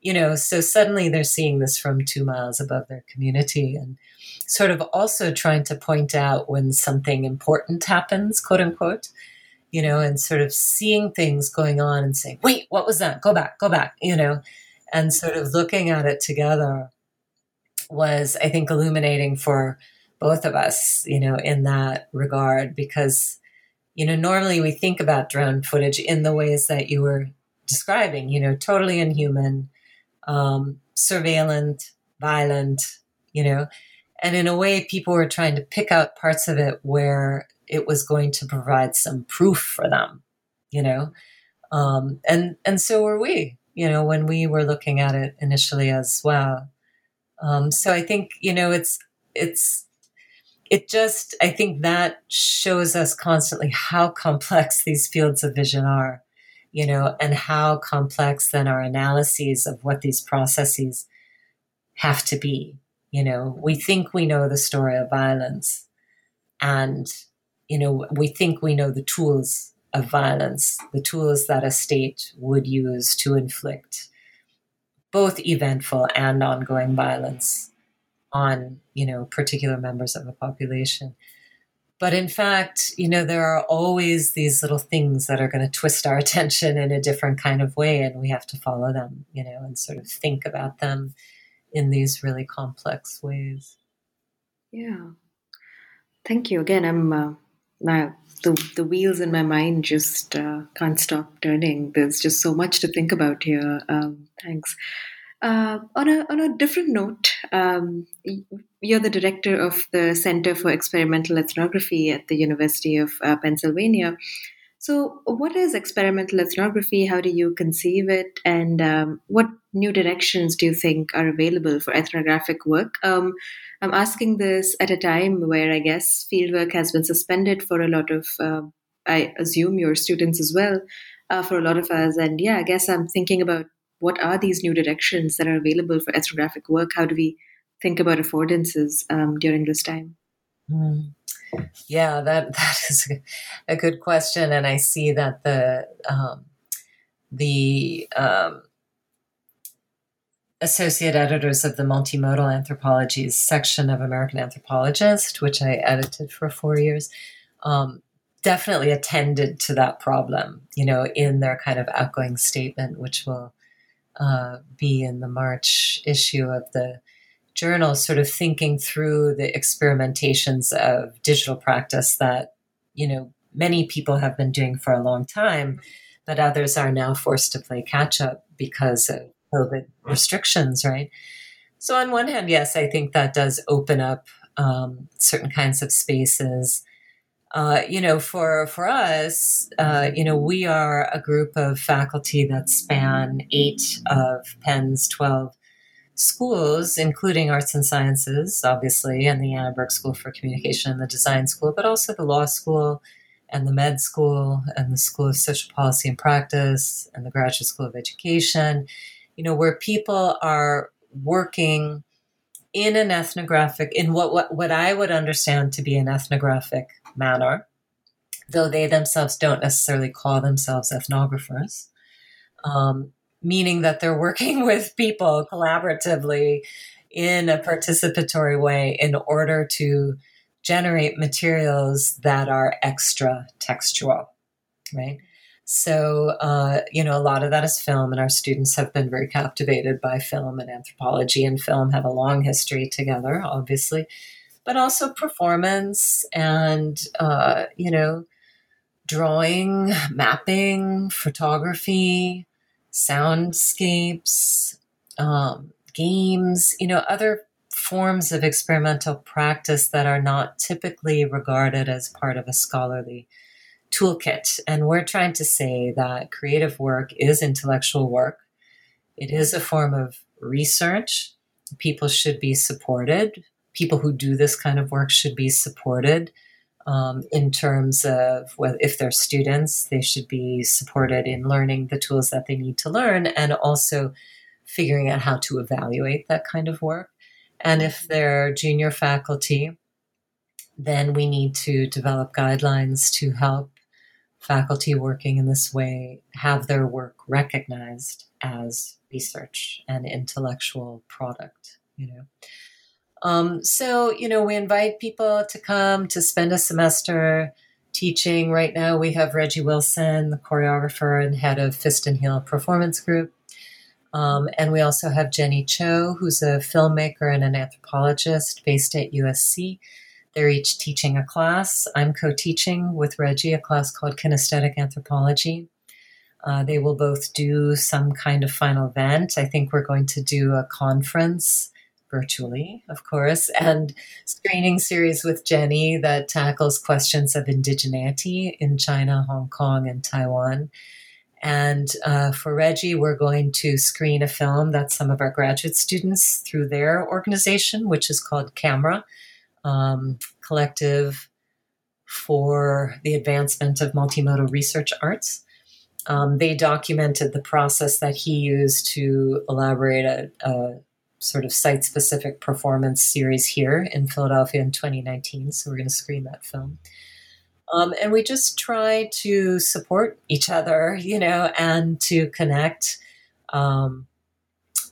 Speaker 3: You know so suddenly they're seeing this from two miles above their community. And sort of also trying to point out when something important happens quote unquote you know, and sort of seeing things going on and saying, wait, what was that? Go back, go back, you know, and sort of looking at it together was, I think, illuminating for both of us, you know, in that regard, because, you know, normally we think about drone footage in the ways that you were describing, you know, totally inhuman, um, surveillant, violent, you know, and in a way, people were trying to pick out parts of it where it was going to provide some proof for them, you know? Um, and, and so were we, you know, when we were looking at it initially as well. Um, so I think, you know, it's, it's, it just, I think that shows us constantly how complex these fields of vision are, you know, and how complex then our analyses of what these processes have to be. You know, we think we know the story of violence and you know, we think we know the tools of violence, the tools that a state would use to inflict both eventful and ongoing violence on, you know, particular members of a population. But in fact, you know, there are always these little things that are going to twist our attention in a different kind of way, and we have to follow them, you know, and sort of think about them in these really complex ways.
Speaker 1: Yeah. Thank you. Again, I'm uh, my the the wheels in my mind just uh, can't stop turning. There's just so much to think about here. Um, thanks. Uh, on a on a different note, um, you're the director of the Center for Experimental Ethnography at the University of uh, Pennsylvania. So, what is experimental ethnography? How do you conceive it? And um, what new directions do you think are available for ethnographic work? Um, I'm asking this at a time where I guess fieldwork has been suspended for a lot of, uh, I assume, your students as well, uh, for a lot of us. And yeah, I guess I'm thinking about what are these new directions that are available for ethnographic work? How do we think about affordances um, during this time?
Speaker 3: Mm. Yeah, that that is a good question, and I see that the um, the um, associate editors of the multimodal anthropologies section of American Anthropologist, which I edited for four years, um, definitely attended to that problem. You know, in their kind of outgoing statement, which will uh, be in the March issue of the journal, sort of thinking through the experimentations of digital practice that, you know, many people have been doing for a long time, but others are now forced to play catch up because of COVID restrictions, right? So, on one hand, yes, I think that does open up um, certain kinds of spaces. Uh, you know, for for us, uh, you know, we are a group of faculty that span eight of Penn's twelve schools, including arts and sciences, obviously, and the Annenberg School for Communication and the Design School, but also the law school and the med school and the School of Social Policy and Practice and the Graduate School of Education, you know, where people are working in an ethnographic, in what, what, what I would understand to be an ethnographic manner, though they themselves don't necessarily call themselves ethnographers. Um, meaning that they're working with people collaboratively in a participatory way in order to generate materials that are extra textual, right? So, uh, you know, a lot of that is film, and our students have been very captivated by film and anthropology and film have a long history together, obviously, but also performance and, uh, you know, drawing, mapping, photography, soundscapes, um, games, you know, other forms of experimental practice that are not typically regarded as part of a scholarly toolkit. And we're trying to say that creative work is intellectual work, it is a form of research. People should be supported. People who do this kind of work should be supported um, in terms of if they're students, they should be supported in learning the tools that they need to learn and also figuring out how to evaluate that kind of work. And if they're junior faculty, then we need to develop guidelines to help faculty working in this way have their work recognized as research and intellectual product, you know. Um, so, you know, we invite people to come to spend a semester teaching. Right now, we have Reggie Wilson, the choreographer and head of Fist and Heel Performance Group. Um, and we also have Jenny Chio, who's a filmmaker and an anthropologist based at USC. They're each teaching a class. I'm co teaching with Reggie a class called Kinesthetic Anthropology. Uh, they will both do some kind of final event. I think we're going to do a conference virtually, of course, and screening series with Jenny that tackles questions of indigeneity in China, Hong Kong, and Taiwan. And uh, for Reggie, we're going to screen a film that some of our graduate students through their organization, which is called CAMRA um, Collective for the Advancement of Multimodal Research Arts. Um, they documented the process that he used to elaborate a, a sort of site specific performance series here in Philadelphia in 2019. So we're going to screen that film. Um, and we just try to support each other, you know, and to connect um,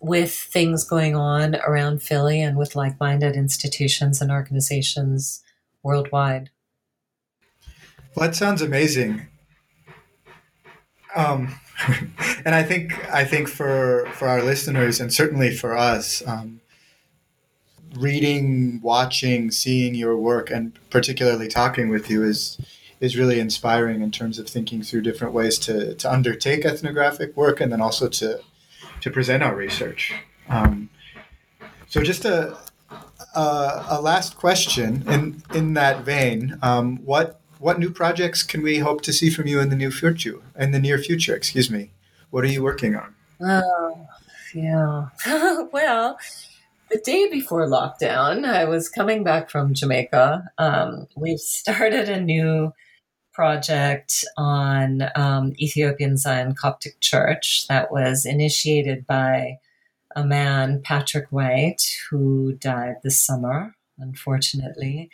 Speaker 3: with things going on around Philly and with like minded institutions and organizations worldwide.
Speaker 2: Well, that sounds amazing. Um, and I think I think for for our listeners and certainly for us, um, reading, watching, seeing your work, and particularly talking with you is is really inspiring in terms of thinking through different ways to to undertake ethnographic work and then also to to present our research. Um, so just a, a, a last question in in that vein, um, what what new projects can we hope to see from you in the new future? In the near future, excuse me. What are you working on?
Speaker 3: Oh, yeah. well, the day before lockdown, I was coming back from Jamaica. Um, we've started a new project on um, Ethiopian Zion Coptic Church that was initiated by a man, Patrick White, who died this summer, unfortunately.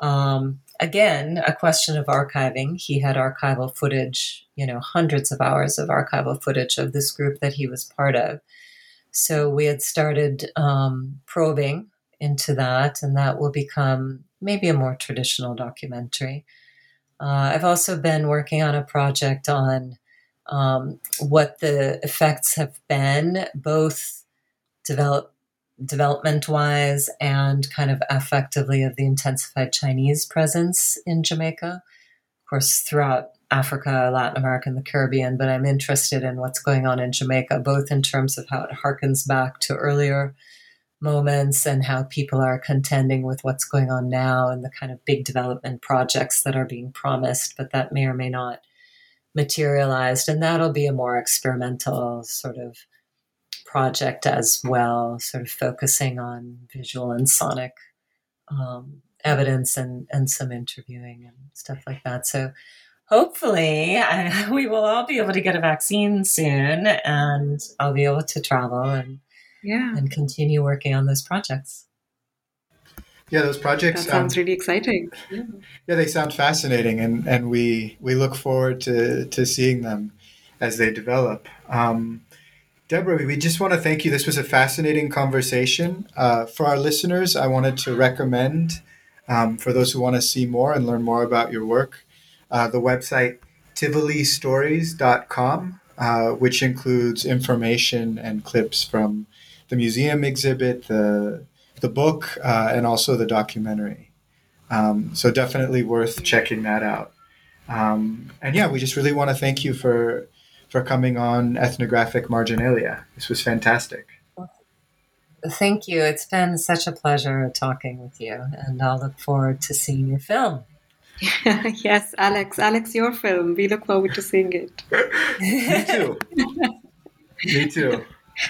Speaker 3: Um, again, a question of archiving. He had archival footage, you know, hundreds of hours of archival footage of this group that he was part of. So we had started um, probing into that, and that will become maybe a more traditional documentary. Uh, I've also been working on a project on um, what the effects have been, both develop, development wise and kind of affectively, of the intensified Chinese presence in Jamaica. Of course, throughout Africa, Latin America, and the Caribbean, but I'm interested in what's going on in Jamaica, both in terms of how it harkens back to earlier moments and how people are contending with what's going on now and the kind of big development projects that are being promised, but that may or may not materialized. And that'll be a more experimental sort of project as well, sort of focusing on visual and sonic um, evidence and, and some interviewing and stuff like that. So hopefully I, we will all be able to get a vaccine soon and I'll be able to travel and
Speaker 1: yeah
Speaker 3: and continue working on those projects
Speaker 2: yeah those projects
Speaker 1: that sounds um, really exciting
Speaker 2: yeah. yeah they sound fascinating and and we we look forward to to seeing them as they develop um, Deborah, we just want to thank you. This was a fascinating conversation. Uh, for our listeners, I wanted to recommend, um, for those who want to see more and learn more about your work, uh, the website tivolistories.com, uh, which includes information and clips from the museum exhibit, the the book, uh, and also the documentary. Um, so definitely worth checking that out. Um, and yeah, we just really want to thank you for for coming on Ethnographic Marginalia. This was fantastic.
Speaker 3: Thank you. It's been such a pleasure talking with you, and I'll look forward to seeing your film.
Speaker 1: yes, Alex. Alex, your film. We look forward to seeing it.
Speaker 2: Me too. Me too.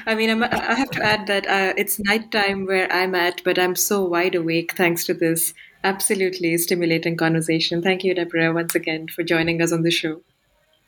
Speaker 1: I mean, I'm, i have to add that uh, it's nighttime where I'm at, but I'm so wide awake thanks to this absolutely stimulating conversation. Thank you, Deborah, once again for joining us on the show.